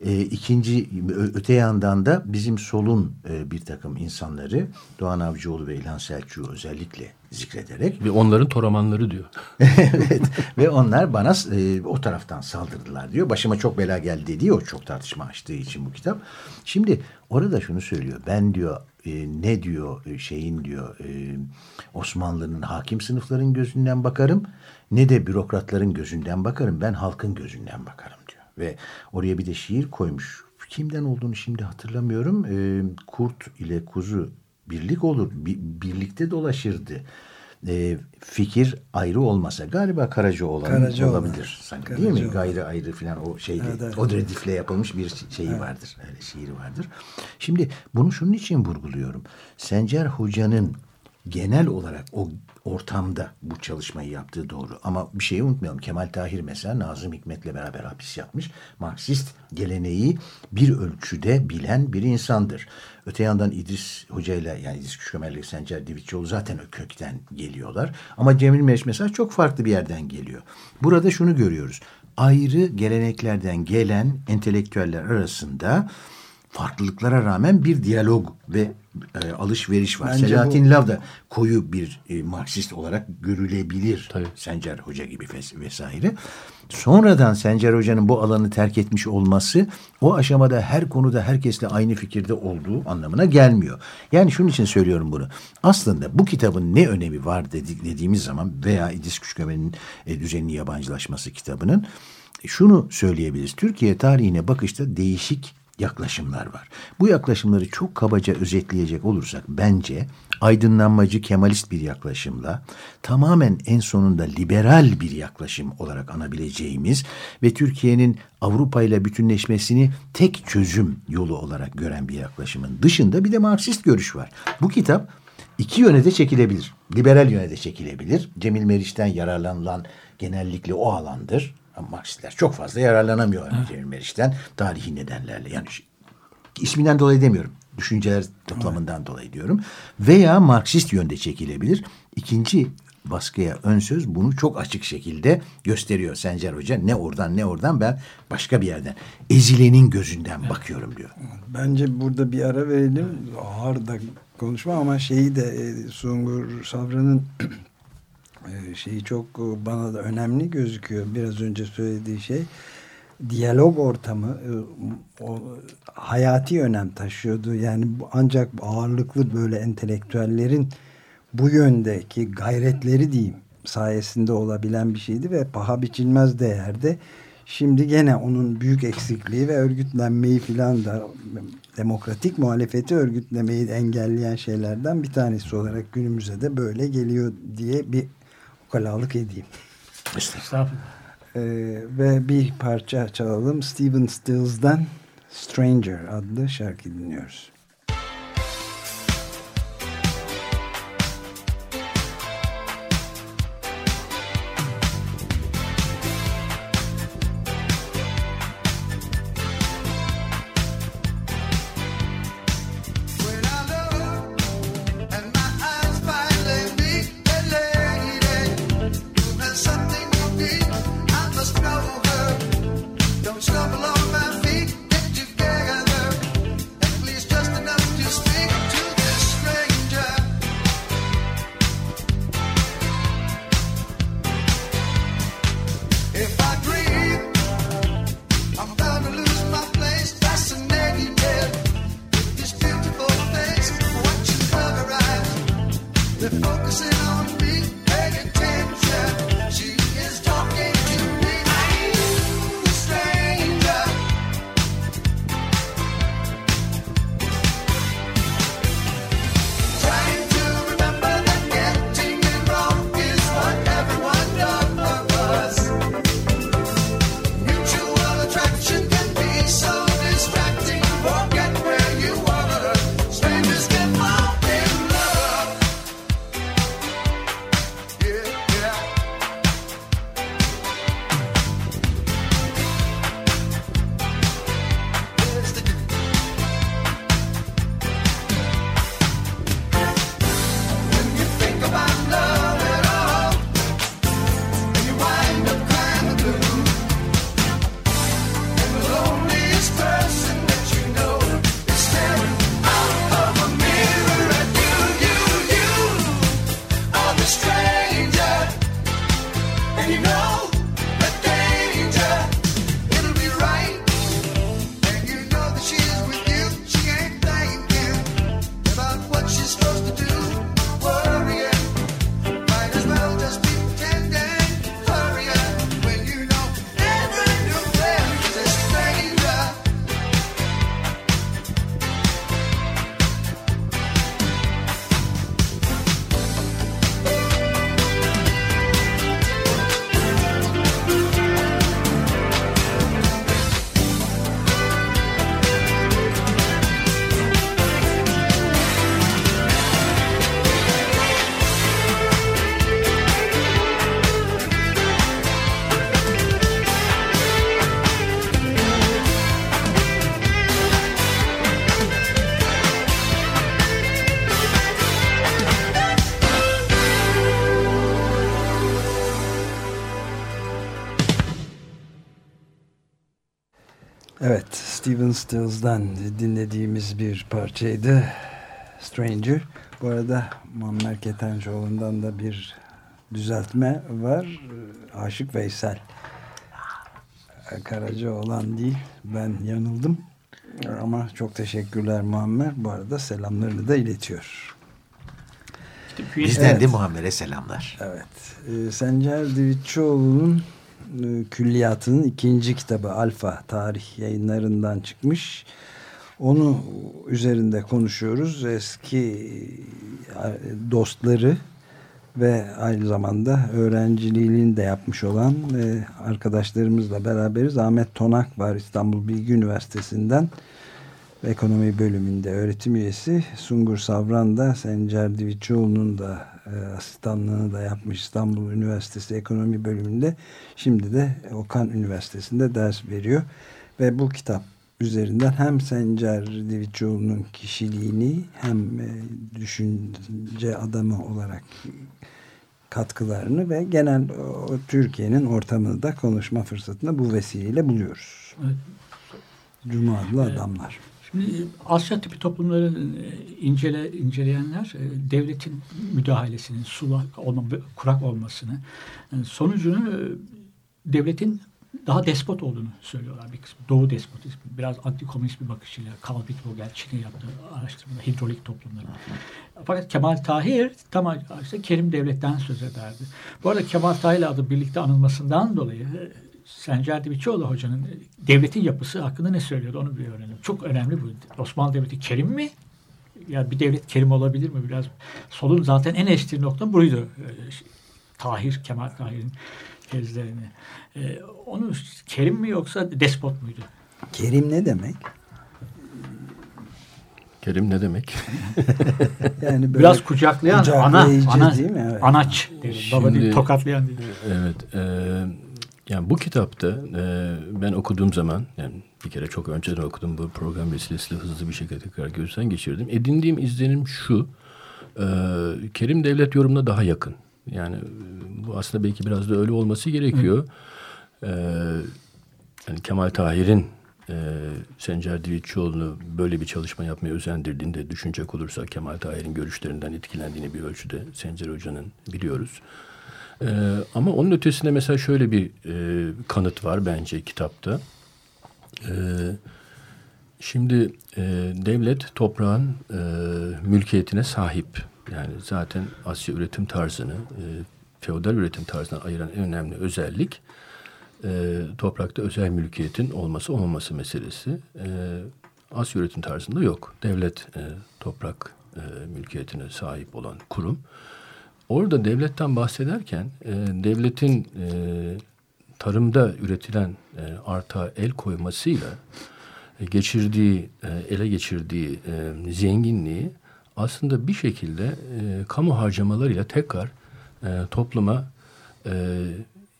E, ikinci öte yandan da bizim solun e, bir takım insanları Doğan Avcıoğlu ve İlhan Selçuk'u özellikle zikrederek. Ve onların toramanları diyor. evet ve onlar bana e, o taraftan saldırdılar diyor. Başıma çok bela geldi diye o çok tartışma açtığı için bu kitap. Şimdi orada şunu söylüyor. Ben diyor e, ne diyor e, şeyin diyor e, Osmanlı'nın hakim sınıfların gözünden bakarım ne de bürokratların gözünden bakarım. Ben halkın gözünden bakarım diyor. Ve oraya bir de şiir koymuş. Kimden olduğunu şimdi hatırlamıyorum. E, kurt ile kuzu birlik olur. Bi, birlikte dolaşırdı. E, fikir ayrı olmasa galiba Karaca olan Karaca olabilir sanki Karaca değil mi? Olan. Gayrı ayrı falan o şeydi. Evet, evet. O redifle yapılmış bir şeyi evet. vardır. Öyle şiiri vardır. Şimdi bunu şunun için vurguluyorum. Sencer Hoca'nın genel olarak o ortamda bu çalışmayı yaptığı doğru. Ama bir şeyi unutmayalım. Kemal Tahir mesela Nazım Hikmet'le beraber hapis yapmış. Marksist geleneği bir ölçüde bilen bir insandır. Öte yandan İdris Hoca ile yani İdris Küçükömer'le Sencer Divitçioğlu zaten o kökten geliyorlar. Ama Cemil Meriç mesela çok farklı bir yerden geliyor. Burada şunu görüyoruz. Ayrı geleneklerden gelen entelektüeller arasında farklılıklara rağmen bir diyalog ve e, alışveriş var. Bence Selahattin bu... Lav da koyu bir e, Marksist olarak görülebilir. Tabii. Sencer Hoca gibi vesaire. Sonradan Sencer Hoca'nın bu alanı terk etmiş olması o aşamada her konuda herkesle aynı fikirde olduğu anlamına gelmiyor. Yani şunun için söylüyorum bunu. Aslında bu kitabın ne önemi var dedik, dediğimiz zaman veya İdris Küçükömen'in e, düzenli yabancılaşması kitabının şunu söyleyebiliriz. Türkiye tarihine bakışta değişik yaklaşımlar var. Bu yaklaşımları çok kabaca özetleyecek olursak bence aydınlanmacı kemalist bir yaklaşımla tamamen en sonunda liberal bir yaklaşım olarak anabileceğimiz ve Türkiye'nin Avrupa ile bütünleşmesini tek çözüm yolu olarak gören bir yaklaşımın dışında bir de Marksist görüş var. Bu kitap iki yöne de çekilebilir. Liberal yöne de çekilebilir. Cemil Meriç'ten yararlanılan genellikle o alandır. Marksistler çok fazla yararlanamıyor. Cemil Meriç'ten tarihi nedenlerle. Yani isminden dolayı demiyorum. Düşünceler toplamından evet. dolayı diyorum. Veya Marksist yönde çekilebilir. İkinci baskıya ön söz bunu çok açık şekilde gösteriyor Sencer Hoca. Ne oradan ne oradan ben başka bir yerden ezilenin gözünden evet. bakıyorum diyor. Bence burada bir ara verelim. Ağır da konuşma ama şeyi de e, Sungur Savra'nın e, şeyi çok bana da önemli gözüküyor. Biraz önce söylediği şey. diyalog ortamı e, o, hayati önem taşıyordu. Yani ancak ağırlıklı böyle entelektüellerin bu yöndeki gayretleri diyeyim sayesinde olabilen bir şeydi ve paha biçilmez değerde. Şimdi gene onun büyük eksikliği ve örgütlenmeyi filan da demokratik muhalefeti örgütlemeyi engelleyen şeylerden bir tanesi olarak günümüze de böyle geliyor diye bir ukalalık edeyim. Estağfurullah. Ee, ve bir parça çalalım. Steven Stills'dan Stranger adlı şarkı dinliyoruz. Steven Stills'dan dinlediğimiz bir parçaydı. Stranger. Bu arada Muammer Ketencoğlu'ndan da bir düzeltme var. Aşık Veysel. Karaca olan değil. Ben yanıldım. Ama çok teşekkürler Muammer. Bu arada selamlarını da iletiyor. Bizden evet. de Muammer'e selamlar. Evet. Ee, Sencer Divitçioğlu'nun külliyatının ikinci kitabı Alfa tarih yayınlarından çıkmış. Onu üzerinde konuşuyoruz. Eski e, dostları ve aynı zamanda öğrenciliğini de yapmış olan e, arkadaşlarımızla beraberiz. Ahmet Tonak var İstanbul Bilgi Üniversitesi'nden ekonomi bölümünde öğretim üyesi. Sungur Savran da Sencer Divicioğlu'nun da e, asistanlığını da yapmış İstanbul Üniversitesi Ekonomi Bölümünde. Şimdi de Okan Üniversitesi'nde ders veriyor. Ve bu kitap üzerinden hem Sencer Divicioğlu'nun kişiliğini hem e, düşünce adamı olarak katkılarını ve genel Türkiye'nin ortamını da konuşma fırsatını bu vesileyle buluyoruz. Evet. Cuma adlı adamlar. Şimdi Asya tipi toplumları e, incele, inceleyenler e, devletin müdahalesinin sulak olma, kurak olmasını e, sonucunu devletin daha despot olduğunu söylüyorlar bir kısmı. Doğu despotizmi. Biraz antikomünist bir bakışıyla Karl Wittwogel Çin'e yaptığı araştırmada hidrolik toplumları. Fakat Kemal Tahir tam işte Kerim Devlet'ten söz ederdi. Bu arada Kemal Tahir adı birlikte anılmasından dolayı Sencer Divitoğlu hocanın e, devletin yapısı hakkında ne söylüyordu onu bir öğrenelim. Çok önemli bu. Osmanlı Devleti Kerim mi? Ya bir devlet Kerim olabilir mi? Biraz solun zaten en eşitli nokta buydu. E, Tahir, Kemal Tahir'in tezlerini. Ee, onu Kerim mi yoksa despot muydu? Kerim ne demek? Kerim ne demek? yani biraz kucaklayan ana, ana değil mi? Evet. anaç derim. Baba değil, tokatlayan değil. Evet. E, yani bu kitapta e, ben okuduğum zaman yani bir kere çok önceden okudum bu program vesilesiyle hızlı bir şekilde tekrar gözden geçirdim. Edindiğim izlenim şu. E, Kerim devlet yorumuna daha yakın. Yani bu aslında belki biraz da öyle olması gerekiyor. Ee, yani Kemal Tahir'in e, Sencer Divitçioğlu'nu böyle bir çalışma yapmaya özendirdiğinde düşünecek olursa Kemal Tahir'in görüşlerinden etkilendiğini bir ölçüde Sencer Hoca'nın biliyoruz. Ee, ama onun ötesinde mesela şöyle bir e, kanıt var bence kitapta. Ee, şimdi e, devlet toprağın e, mülkiyetine sahip yani zaten Asya üretim tarzını, e, feodal üretim tarzından ayıran en önemli özellik e, toprakta özel mülkiyetin olması olmaması meselesi. E, Asya üretim tarzında yok. Devlet e, toprak e, mülkiyetine sahip olan kurum. Orada devletten bahsederken e, devletin e, tarımda üretilen e, arta el koymasıyla e, geçirdiği, e, ele geçirdiği e, zenginliği aslında bir şekilde e, kamu harcamalarıyla tekrar e, topluma e,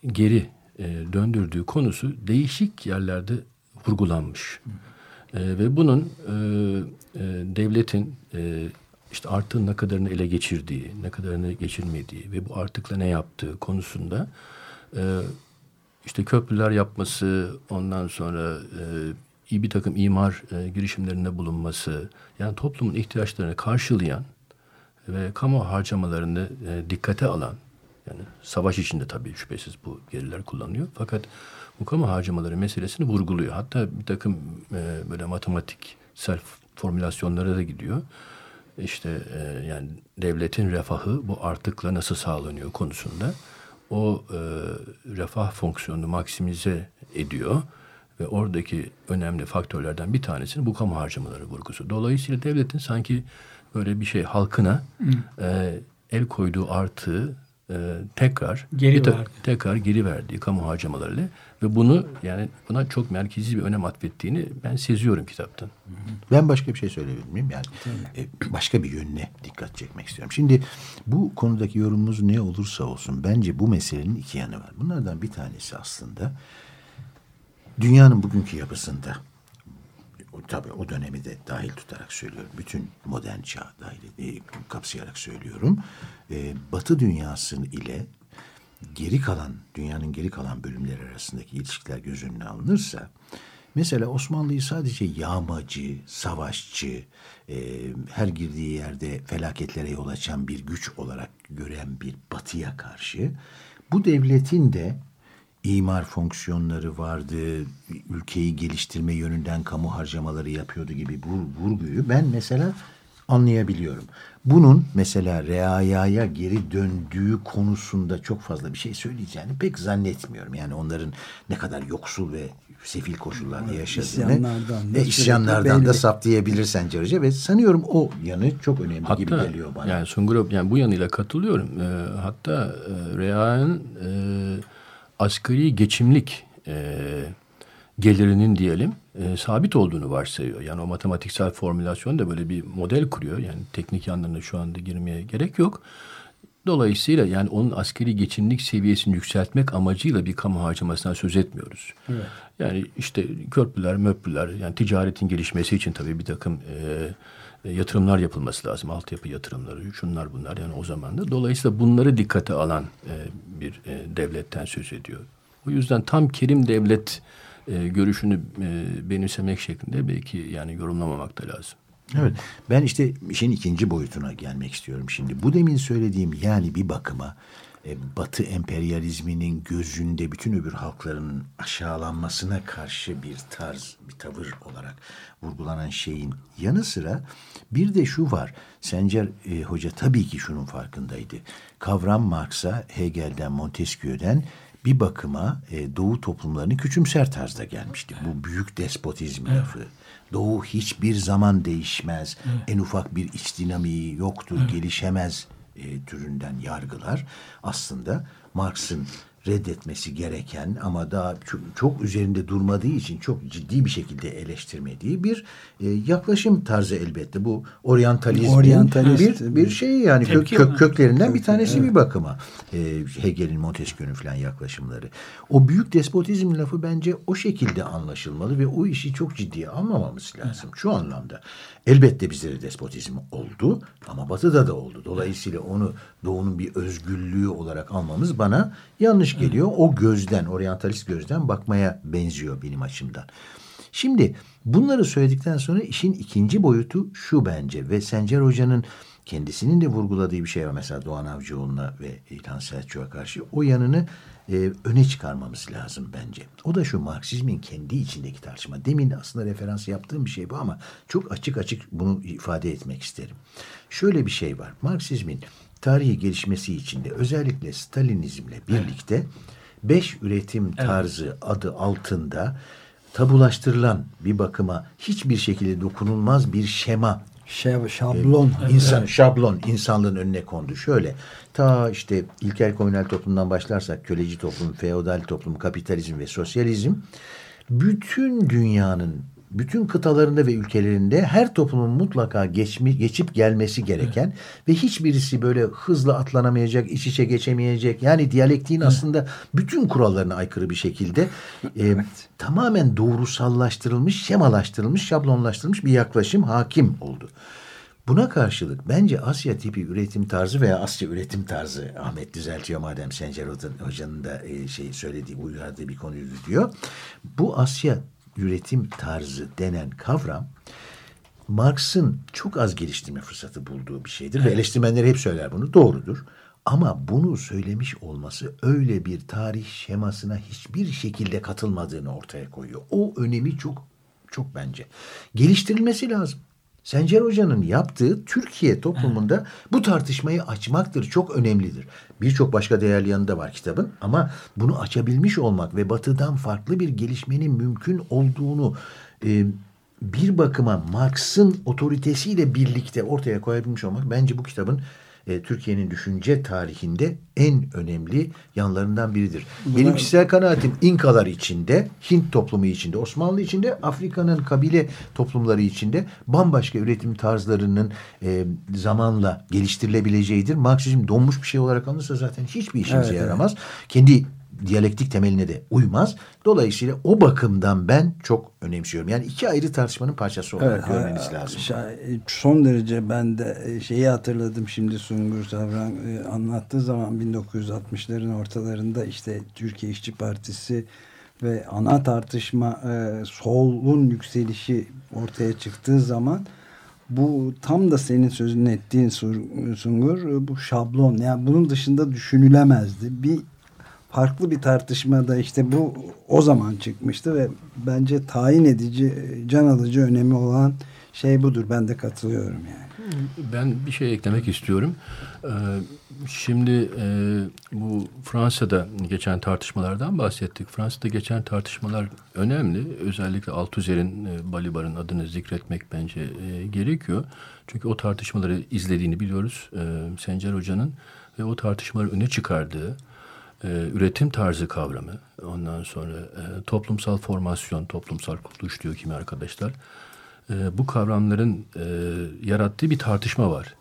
geri e, döndürdüğü konusu değişik yerlerde vurgulanmış. E, ve bunun e, e, devletin e, işte artığın ne kadarını ele geçirdiği, ne kadarını geçirmediği ve bu artıkla ne yaptığı konusunda e, işte köprüler yapması, ondan sonra e, iyi bir takım imar e, girişimlerinde bulunması, yani toplumun ihtiyaçlarını karşılayan ve kamu harcamalarını e, dikkate alan, yani savaş içinde tabii şüphesiz bu geriler kullanılıyor. Fakat bu kamu harcamaları meselesini vurguluyor. Hatta bir takım e, böyle matematiksel formülasyonlara da gidiyor. İşte e, yani devletin refahı bu artıkla nasıl sağlanıyor konusunda o e, refah fonksiyonunu maksimize ediyor ve oradaki önemli faktörlerden bir tanesinin bu kamu harcamaları vurgusu. Dolayısıyla devletin sanki böyle bir şey halkına e, el koyduğu artığı e, tekrar geri verdi. tekrar geri verdiği kamu harcamalarıyla ve bunu yani buna çok merkezi bir önem atfettiğini ben seziyorum kitaptan. Ben başka bir şey söyleyebilir miyim? Yani e, başka bir yönüne dikkat çekmek istiyorum. Şimdi bu konudaki yorumumuz ne olursa olsun bence bu meselenin iki yanı var. Bunlardan bir tanesi aslında dünyanın bugünkü yapısında tabii o dönemi de dahil tutarak söylüyorum. Bütün modern çağ dahil e, kapsayarak söylüyorum. E, Batı dünyası ile geri kalan dünyanın geri kalan bölümleri arasındaki ilişkiler göz önüne alınırsa mesela Osmanlı'yı sadece yağmacı, savaşçı, e, her girdiği yerde felaketlere yol açan bir güç olarak gören bir batıya karşı bu devletin de imar fonksiyonları vardı, ülkeyi geliştirme yönünden kamu harcamaları yapıyordu gibi bu vurguyu ben mesela anlayabiliyorum. Bunun mesela reayaya geri döndüğü konusunda çok fazla bir şey söyleyeceğini pek zannetmiyorum. Yani onların ne kadar yoksul ve sefil koşullarda yaşadığını isyanlardan, ve isyanlardan da saptayabilirsen Hoca ve sanıyorum o yanı çok önemli hatta, gibi geliyor bana. Yani Sungur yani bu yanıyla katılıyorum. Ee, hatta e, reayanın e, asgari geçimlik e, gelirinin diyelim e, sabit olduğunu varsayıyor. Yani o matematiksel formülasyon da böyle bir model kuruyor. Yani teknik yanlarına şu anda girmeye gerek yok. Dolayısıyla yani onun askeri geçimlik seviyesini yükseltmek amacıyla bir kamu harcamasından söz etmiyoruz. Evet. Yani işte köprüler, möprüler, yani ticaretin gelişmesi için tabii bir takım e, yatırımlar yapılması lazım. Altyapı yatırımları, şunlar bunlar yani o zaman da. Dolayısıyla bunları dikkate alan e, bir e, devletten söz ediyor. O yüzden tam kerim devlet e, görüşünü e, benimsemek şeklinde belki yani yorumlamamak da lazım. Evet. Ben işte işin ikinci boyutuna gelmek istiyorum şimdi. Bu demin söylediğim yani bir bakıma e, Batı emperyalizminin gözünde bütün öbür halkların aşağılanmasına karşı bir tarz, bir tavır olarak vurgulanan şeyin yanı sıra bir de şu var. Sencer e, Hoca tabii ki şunun farkındaydı. Kavram Marx'a, Hegel'den, Montesquieu'den bir bakıma e, Doğu toplumlarını küçümser tarzda gelmişti. Bu büyük despotizm evet. lafı. Doğu hiçbir zaman değişmez. Evet. En ufak bir iç dinamiği yoktur, evet. gelişemez e, türünden yargılar aslında Marx'ın reddetmesi gereken ama daha çok, çok üzerinde durmadığı için çok ciddi bir şekilde eleştirmediği bir e, yaklaşım tarzı elbette. Bu oryantalizmin Oryantalist, bir, bir şey yani kök, kök, köklerinden bir tanesi evet. bir bakıma. E, Hegel'in, Montesquieu'nun falan yaklaşımları. O büyük despotizm lafı bence o şekilde anlaşılmalı ve o işi çok ciddiye almamamız lazım. Şu anlamda. Elbette bizde de despotizm oldu ama batıda da oldu. Dolayısıyla onu doğunun bir özgürlüğü olarak almamız bana yanlış geliyor. O gözden, oryantalist gözden bakmaya benziyor benim açımdan. Şimdi bunları söyledikten sonra işin ikinci boyutu şu bence ve Sencer Hoca'nın kendisinin de vurguladığı bir şey var. Mesela Doğan Avcıoğlu'na ve İlhan Selçuk'a karşı o yanını e, öne çıkarmamız lazım bence. O da şu Marksizmin kendi içindeki tartışma. Demin aslında referans yaptığım bir şey bu ama çok açık açık bunu ifade etmek isterim. Şöyle bir şey var. Marksizmin tarihi gelişmesi içinde özellikle Stalinizmle birlikte evet. beş üretim tarzı evet. adı altında tabulaştırılan bir bakıma hiçbir şekilde dokunulmaz bir şema Şab şablon. Ee, insan, evet. Şablon insanlığın önüne kondu. Şöyle ta işte ilkel komünel toplumdan başlarsak köleci toplum, feodal toplum, kapitalizm ve sosyalizm bütün dünyanın bütün kıtalarında ve ülkelerinde her toplumun mutlaka geçmi, geçip gelmesi gereken evet. ve hiçbirisi böyle hızlı atlanamayacak, iç içe geçemeyecek. Yani diyalektiğin evet. aslında bütün kurallarına aykırı bir şekilde e, evet. tamamen doğrusallaştırılmış, şemalaştırılmış, şablonlaştırılmış bir yaklaşım hakim oldu. Buna karşılık bence Asya tipi üretim tarzı veya Asya üretim tarzı Ahmet düzeltiyor madem Sencer Hoca'nın da e, şey söylediği uyardığı bir konuyu diyor. Bu Asya üretim tarzı denen kavram Marx'ın çok az geliştirme fırsatı bulduğu bir şeydir evet. ve eleştirmenler hep söyler bunu doğrudur. Ama bunu söylemiş olması öyle bir tarih şemasına hiçbir şekilde katılmadığını ortaya koyuyor. O önemi çok çok bence. Geliştirilmesi lazım. Sencer Hoca'nın yaptığı Türkiye toplumunda bu tartışmayı açmaktır. Çok önemlidir. Birçok başka değerli yanı da var kitabın ama bunu açabilmiş olmak ve batıdan farklı bir gelişmenin mümkün olduğunu e, bir bakıma Marx'ın otoritesiyle birlikte ortaya koyabilmiş olmak bence bu kitabın e, Türkiye'nin düşünce tarihinde en önemli yanlarından biridir. Buna... Benim kişisel kanaatim İnkalar içinde, Hint toplumu içinde, Osmanlı içinde, Afrika'nın kabile toplumları içinde bambaşka üretim tarzlarının e, zamanla geliştirilebileceğidir. Marksizm donmuş bir şey olarak alınırsa zaten hiçbir işimize evet, yaramaz. Evet. Kendi diyalektik temeline de uymaz. Dolayısıyla o bakımdan ben çok önemsiyorum. Yani iki ayrı tartışmanın parçası olarak evet, görmeniz lazım. Son derece ben de e, şeyi hatırladım şimdi Sungur Savran e, anlattığı zaman 1960'ların ortalarında işte Türkiye İşçi Partisi ve ana tartışma e, solun yükselişi ortaya çıktığı zaman bu tam da senin sözünü ettiğin Sungur bu şablon yani bunun dışında düşünülemezdi. Bir farklı bir tartışmada işte bu o zaman çıkmıştı ve bence tayin edici, can alıcı önemi olan şey budur. Ben de katılıyorum yani. Ben bir şey eklemek istiyorum. Ee, şimdi e, bu Fransa'da geçen tartışmalardan bahsettik. Fransa'da geçen tartışmalar önemli. Özellikle Althusser'in, e, Balibar'ın adını zikretmek bence e, gerekiyor. Çünkü o tartışmaları izlediğini biliyoruz. Sencer Hoca'nın ve o tartışmaları öne çıkardığı e, üretim tarzı kavramı, ondan sonra e, toplumsal formasyon, toplumsal kuruluş diyor kimi arkadaşlar. E, bu kavramların e, yarattığı bir tartışma var.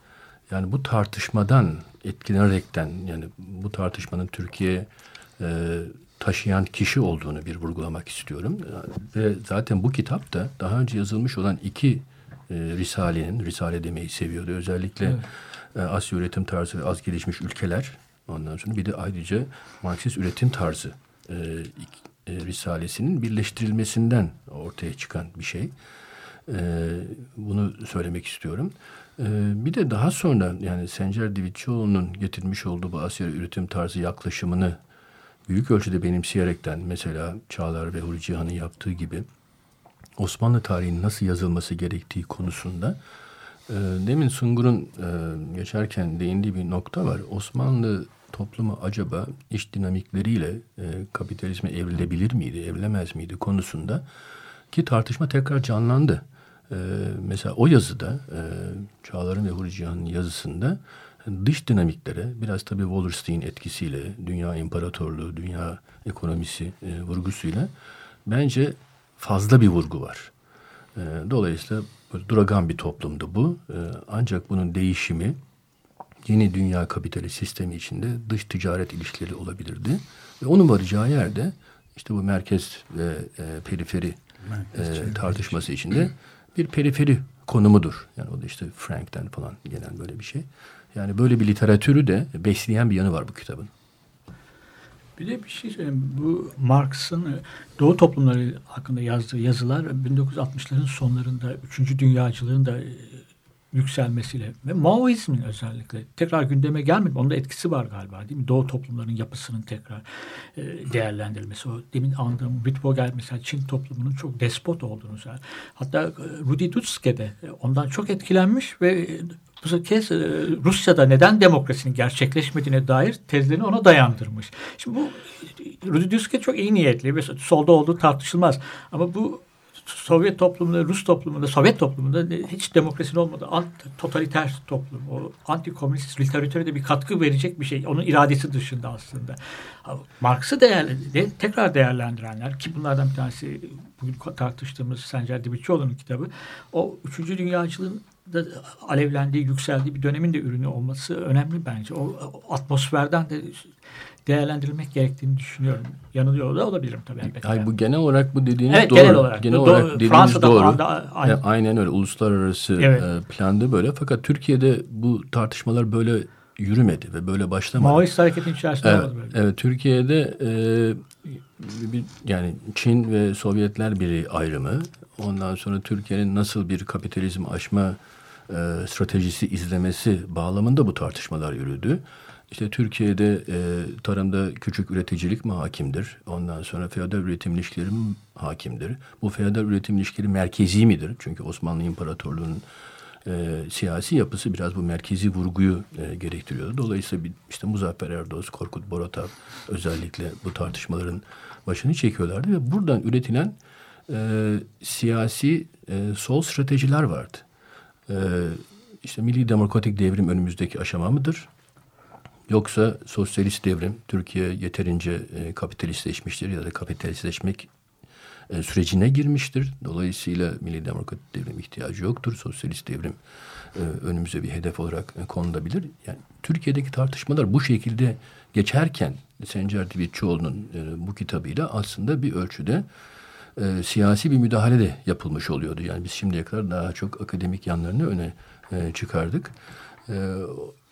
Yani bu tartışmadan etkilenerekten yani bu tartışmanın Türkiye e, taşıyan kişi olduğunu bir vurgulamak istiyorum. Ve zaten bu kitapta daha önce yazılmış olan iki e, Risale'nin, Risale demeyi seviyordu. Özellikle evet. e, Asya üretim tarzı ve az gelişmiş ülkeler Ondan sonra bir de ayrıca Marksist üretim tarzı e, e, Risalesinin birleştirilmesinden ortaya çıkan bir şey. E, bunu söylemek istiyorum. E, bir de daha sonra yani Sencer Divitçioğlu'nun getirmiş olduğu bu Asya üretim tarzı yaklaşımını büyük ölçüde benimseyerekten mesela Çağlar ve Huri Cihan'ın yaptığı gibi Osmanlı tarihinin nasıl yazılması gerektiği konusunda demin Sungur'un e, geçerken değindiği bir nokta var. Osmanlı toplumu acaba iş dinamikleriyle e, kapitalizme evrilebilir miydi, evrilemez miydi konusunda ki tartışma tekrar canlandı. E, mesela o yazıda e, Çağlar'ın ve Huri Cihan'ın yazısında dış dinamiklere biraz tabii Wallerstein etkisiyle, dünya imparatorluğu, dünya ekonomisi vurgusuyla bence fazla bir vurgu var. E, dolayısıyla duragan bir toplumdu bu. E, ancak bunun değişimi yeni dünya kapitali sistemi içinde dış ticaret ilişkileri olabilirdi. Ve onun varacağı yerde işte bu merkez ve e, periferi merkez e, tartışması içinde bir periferi konumudur. Yani o da işte Frank'ten falan gelen böyle bir şey. Yani böyle bir literatürü de besleyen bir yanı var bu kitabın. Bir de bir şey söyleyeyim. Bu Marx'ın e, Doğu toplumları hakkında yazdığı yazılar 1960'ların sonlarında 3. Dünyacılığın da e, yükselmesiyle ve Maoizmin özellikle tekrar gündeme gelmedi. Onun da etkisi var galiba değil mi? Doğu toplumlarının yapısının tekrar e, değerlendirilmesi. O demin andığım Wittbogel mesela Çin toplumunun çok despot olduğunu söyledi. Hatta Rudi Dutske de ondan çok etkilenmiş ve bu kez e, Rusya'da neden demokrasinin gerçekleşmediğine dair tezlerini ona dayandırmış. Şimdi bu Rudidüske çok iyi niyetli ve solda olduğu tartışılmaz. Ama bu Sovyet toplumunda, Rus toplumunda, Sovyet toplumunda hiç demokrasinin olmadı. Ant, totaliter toplum. O anti-komünist literatüre de bir katkı verecek bir şey. Onun iradesi dışında aslında. Marx'ı değerli, tekrar değerlendirenler ki bunlardan bir tanesi bugün tartıştığımız Sencer Dibitçioğlu'nun kitabı. O üçüncü dünyacılığın da alevlendiği, yükseldiği bir dönemin de ürünü olması önemli bence. O atmosferden de değerlendirilmek gerektiğini düşünüyorum. Yanılıyor da olabilirim tabii elbette. Ay, bu genel olarak bu dediğiniz evet, doğru. Genel olarak, genel olarak dediğiniz Fransa'da doğru. Anda, aynen. aynen öyle. Uluslararası evet. E, planda böyle. Fakat Türkiye'de bu tartışmalar böyle yürümedi ve böyle başlamadı. Maoist hareketin içerisinde evet, oldu böyle. Evet, Türkiye'de e, bir, yani Çin ve Sovyetler Birliği ayrımı, ondan sonra Türkiye'nin nasıl bir kapitalizm aşma e, stratejisi izlemesi bağlamında bu tartışmalar yürüdü. İşte Türkiye'de e, tarımda küçük üreticilik mi hakimdir? Ondan sonra feodal üretim ilişkileri mi hakimdir? Bu feodal üretim ilişkileri merkezi midir? Çünkü Osmanlı İmparatorluğu'nun e, siyasi yapısı biraz bu merkezi vurguyu e, gerektiriyordu. Dolayısıyla bir, işte Muzaffer Erdoğan, Korkut Boratov özellikle bu tartışmaların başını çekiyorlardı ve buradan üretilen e, siyasi e, sol stratejiler vardı. E, işte milli demokratik devrim önümüzdeki aşama mıdır? Yoksa sosyalist devrim Türkiye yeterince e, kapitalistleşmiştir ya da kapitalistleşmek e, sürecine girmiştir. Dolayısıyla milli demokratik devrim ihtiyacı yoktur. Sosyalist devrim e, önümüze bir hedef olarak e, konulabilir. Yani Türkiye'deki tartışmalar bu şekilde geçerken Sencer Divitçioğlu'nun e, bu kitabıyla aslında bir ölçüde e, siyasi bir müdahale de yapılmış oluyordu. Yani biz şimdiye kadar daha çok akademik yanlarını öne e, çıkardık. E,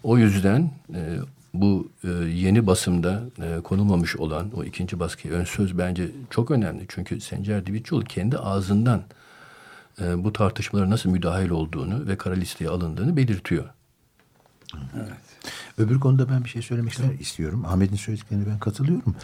o yüzden e, bu e, yeni basımda e, konulmamış olan o ikinci baskı ön söz bence çok önemli. Çünkü Sencer Divitçioğlu kendi ağzından e, bu tartışmalara nasıl müdahil olduğunu ve kara listeye alındığını belirtiyor. Evet. Öbür konuda ben bir şey söylemek evet. istiyorum. Ahmet'in söylediklerine ben katılıyorum.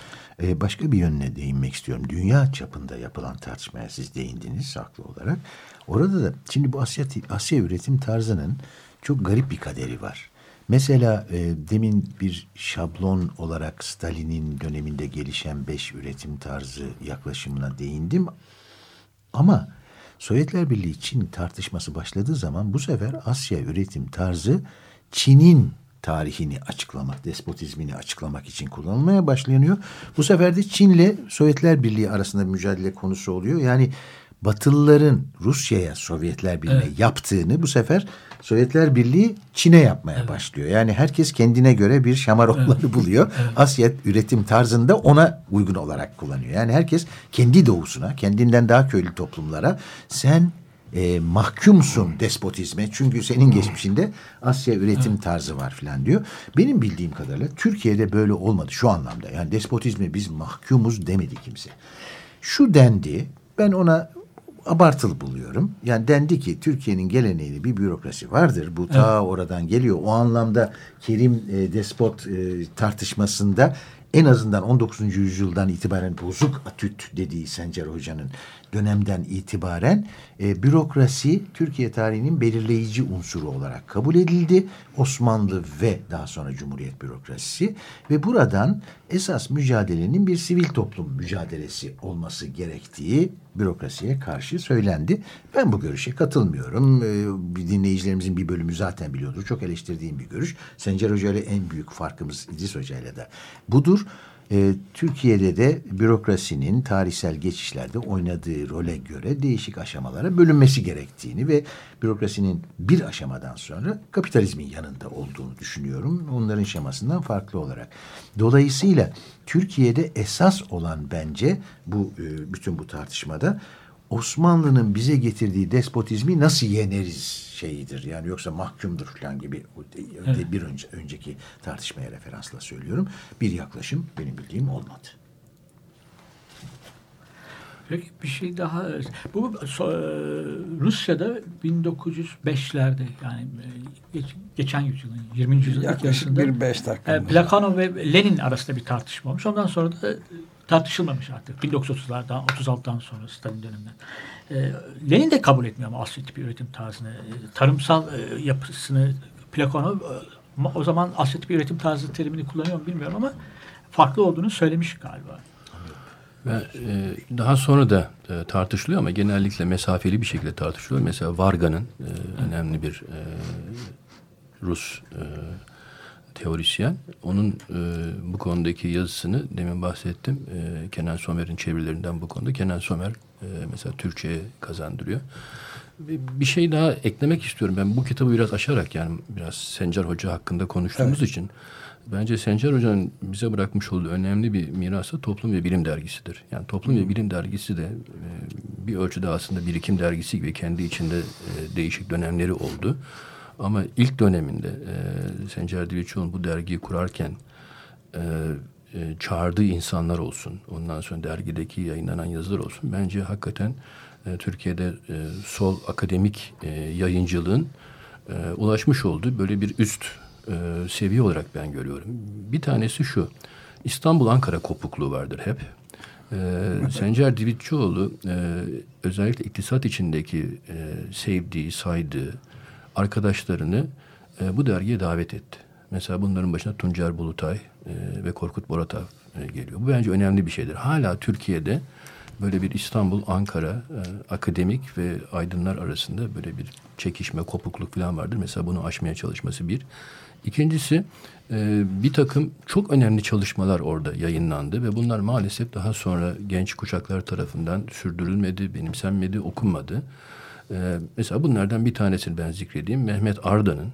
Ee, başka bir yönüne değinmek istiyorum. Dünya çapında yapılan tartışmaya siz değindiniz haklı olarak. Orada da şimdi bu Asya, Asya üretim tarzının çok garip bir kaderi var. Mesela e, demin bir şablon olarak Stalin'in döneminde gelişen beş üretim tarzı yaklaşımına değindim. Ama Sovyetler Birliği Çin tartışması başladığı zaman bu sefer Asya üretim tarzı Çin'in tarihini açıklamak, despotizmini açıklamak için kullanılmaya başlanıyor. Bu sefer de Çin'le Sovyetler Birliği arasında bir mücadele konusu oluyor. Yani Batılıların Rusya'ya Sovyetler Birliği'ne evet. yaptığını bu sefer Sovyetler Birliği Çin'e yapmaya evet. başlıyor. Yani herkes kendine göre bir şamarokları evet. buluyor. Evet. Asya üretim tarzında ona uygun olarak kullanıyor. Yani herkes kendi doğusuna, kendinden daha köylü toplumlara sen e, mahkumsun despotizme. Çünkü senin geçmişinde Asya üretim evet. tarzı var filan diyor. Benim bildiğim kadarıyla Türkiye'de böyle olmadı şu anlamda. Yani despotizme biz mahkumuz demedi kimse. Şu dendi ben ona abartılı buluyorum. Yani dendi ki Türkiye'nin geleneğinde bir bürokrasi vardır. Bu ta evet. oradan geliyor. O anlamda Kerim e, Despot e, tartışmasında en azından 19. yüzyıldan itibaren bozuk atüt dediği Sencer Hoca'nın dönemden itibaren e, bürokrasi Türkiye tarihinin belirleyici unsuru olarak kabul edildi. Osmanlı ve daha sonra Cumhuriyet bürokrasisi ve buradan esas mücadelenin bir sivil toplum mücadelesi olması gerektiği bürokrasiye karşı söylendi. Ben bu görüşe katılmıyorum. Ee, dinleyicilerimizin bir bölümü zaten biliyordur. Çok eleştirdiğim bir görüş. Sencer Hoca ile en büyük farkımız İdris Hoca ile de budur e, Türkiye'de de bürokrasinin tarihsel geçişlerde oynadığı role göre değişik aşamalara bölünmesi gerektiğini ve bürokrasinin bir aşamadan sonra kapitalizmin yanında olduğunu düşünüyorum. Onların şemasından farklı olarak. Dolayısıyla Türkiye'de esas olan bence bu e, bütün bu tartışmada Osmanlı'nın bize getirdiği despotizmi nasıl yeneriz şeyidir. Yani yoksa mahkumdur falan gibi evet. bir önce, önceki tartışmaya referansla söylüyorum. Bir yaklaşım benim bildiğim olmadı. Peki bir şey daha. Bu Rusya'da 1905'lerde yani e, geçen yüzyılın 20. yüzyılın Yaklaşık bir beş dakika. E, Plakano ve Lenin arasında bir tartışma olmuş. Ondan sonra da tartışılmamış artık. 1930'lardan, 36'dan sonra Stalin döneminden. E, Lenin de kabul etmiyor ama Asya tipi üretim tarzını. E, tarımsal e, yapısını Plakano e, o zaman Asya tipi üretim tarzı terimini kullanıyor mu bilmiyorum ama farklı olduğunu söylemiş galiba. Ve e, daha sonra da e, tartışılıyor ama genellikle mesafeli bir şekilde tartışılıyor. Mesela Varga'nın e, önemli bir e, Rus e, teorisyen. Onun e, bu konudaki yazısını demin bahsettim. E, Kenan Somer'in çevirilerinden bu konuda. Kenan Somer e, mesela Türkçe'ye kazandırıyor. Bir şey daha eklemek istiyorum. Ben bu kitabı biraz aşarak yani biraz Sencer Hoca hakkında konuştuğumuz evet. için bence Sencer Hoca'nın bize bırakmış olduğu önemli bir mirası Toplum ve Bilim Dergisi'dir. Yani Toplum ve Bilim Dergisi de e, bir ölçüde aslında birikim dergisi gibi kendi içinde e, değişik dönemleri oldu. Ama ilk döneminde e, Sencer Divicioğlu'nun bu dergiyi kurarken e, e, çağırdığı insanlar olsun, ondan sonra dergideki yayınlanan yazılar olsun. Bence hakikaten e, Türkiye'de e, sol akademik e, yayıncılığın e, ulaşmış olduğu böyle bir üst e, seviye olarak ben görüyorum. Bir tanesi şu, İstanbul-Ankara kopukluğu vardır hep. Ee, Sencer Divitçioğlu e, özellikle iktisat içindeki e, sevdiği, saydığı, arkadaşlarını e, bu dergiye davet etti. Mesela bunların başına Tuncer Bulutay e, ve Korkut Boratav e, geliyor. Bu bence önemli bir şeydir. Hala Türkiye'de böyle bir İstanbul, Ankara e, akademik ve aydınlar arasında böyle bir çekişme, kopukluk falan vardır. Mesela bunu aşmaya çalışması bir. İkincisi e, bir takım çok önemli çalışmalar orada yayınlandı ve bunlar maalesef daha sonra genç kuşaklar tarafından sürdürülmedi, benimsenmedi, okunmadı. E, mesela bunlardan bir tanesini ben zikredeyim. Mehmet Arda'nın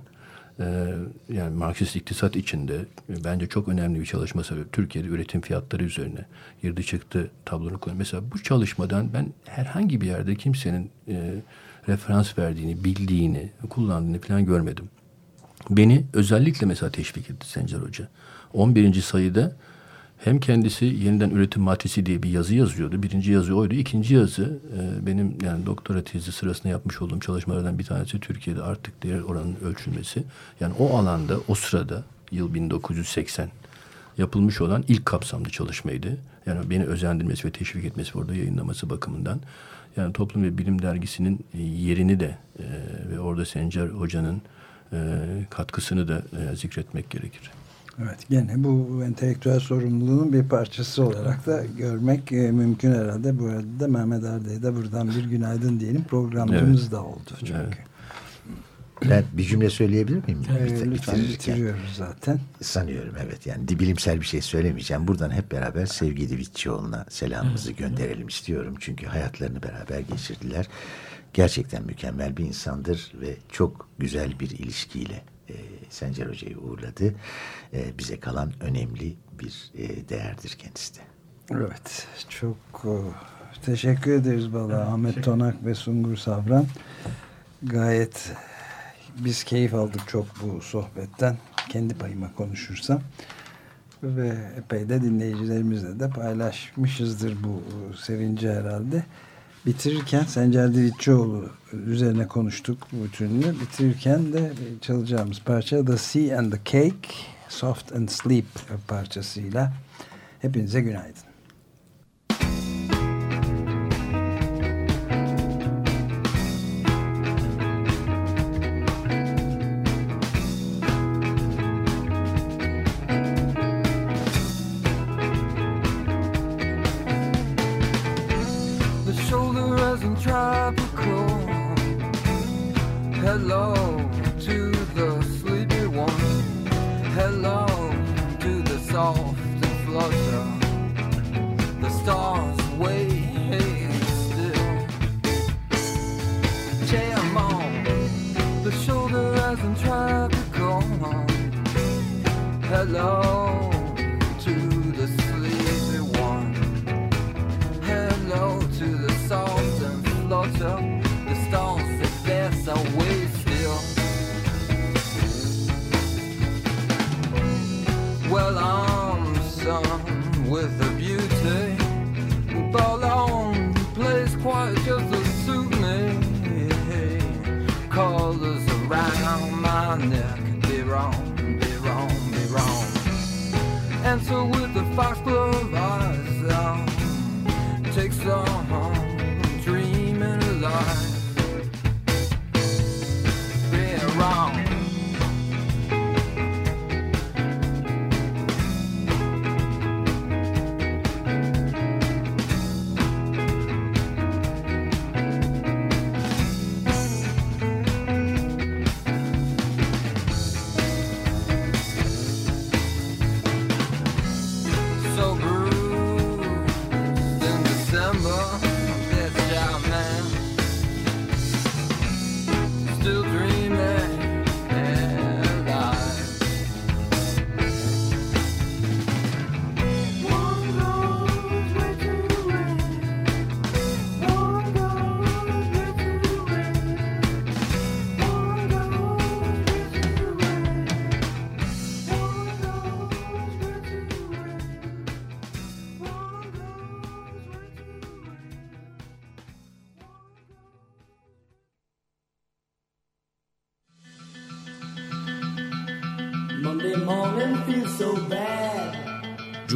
e, yani Marksist iktisat içinde e, bence çok önemli bir çalışması. Türkiye'de üretim fiyatları üzerine girdi çıktı tablonu koyuyor. Mesela bu çalışmadan ben herhangi bir yerde kimsenin e, referans verdiğini, bildiğini, kullandığını falan görmedim. Beni özellikle mesela teşvik etti Sencer Hoca. 11. sayıda hem kendisi yeniden üretim maddesi diye bir yazı yazıyordu. Birinci yazı oydu. İkinci yazı e, benim yani doktora tezi sırasında yapmış olduğum çalışmalardan bir tanesi Türkiye'de artık değer oranının ölçülmesi. Yani o alanda o sırada yıl 1980 yapılmış olan ilk kapsamlı çalışmaydı. Yani beni özendirmesi ve teşvik etmesi orada yayınlaması bakımından. Yani Toplum ve Bilim Dergisi'nin e, yerini de e, ve orada Sencer Hoca'nın katkısını da zikretmek gerekir. Evet gene bu entelektüel sorumluluğun bir parçası olarak da görmek e, mümkün herhalde. Bu arada da Mehmet Arda'ya da buradan bir günaydın diyelim. Programımız evet. da oldu çünkü. Evet. Ben bir cümle söyleyebilir miyim? Evet, lütfen bitiriyoruz zaten. Sanıyorum evet yani bilimsel bir şey söylemeyeceğim. Buradan hep beraber sevgili Divitçioğlu'na selamımızı gönderelim istiyorum. Çünkü hayatlarını beraber geçirdiler. Gerçekten mükemmel bir insandır ve çok güzel bir ilişkiyle e, Sencer Hoca'yı uğurladı. E, bize kalan önemli bir e, değerdir kendisi de. Evet, çok e, teşekkür ederiz Bala. Evet, Ahmet Tonak ve Sungur Savran. Gayet biz keyif aldık çok bu sohbetten. Kendi payıma konuşursam. Ve epey de dinleyicilerimizle de paylaşmışızdır bu sevinci herhalde. Bitirirken Sencer Divitçioğlu üzerine konuştuk bütününü. Bitirirken de çalacağımız parça The Sea and the Cake Soft and Sleep parçasıyla hepinize günaydın.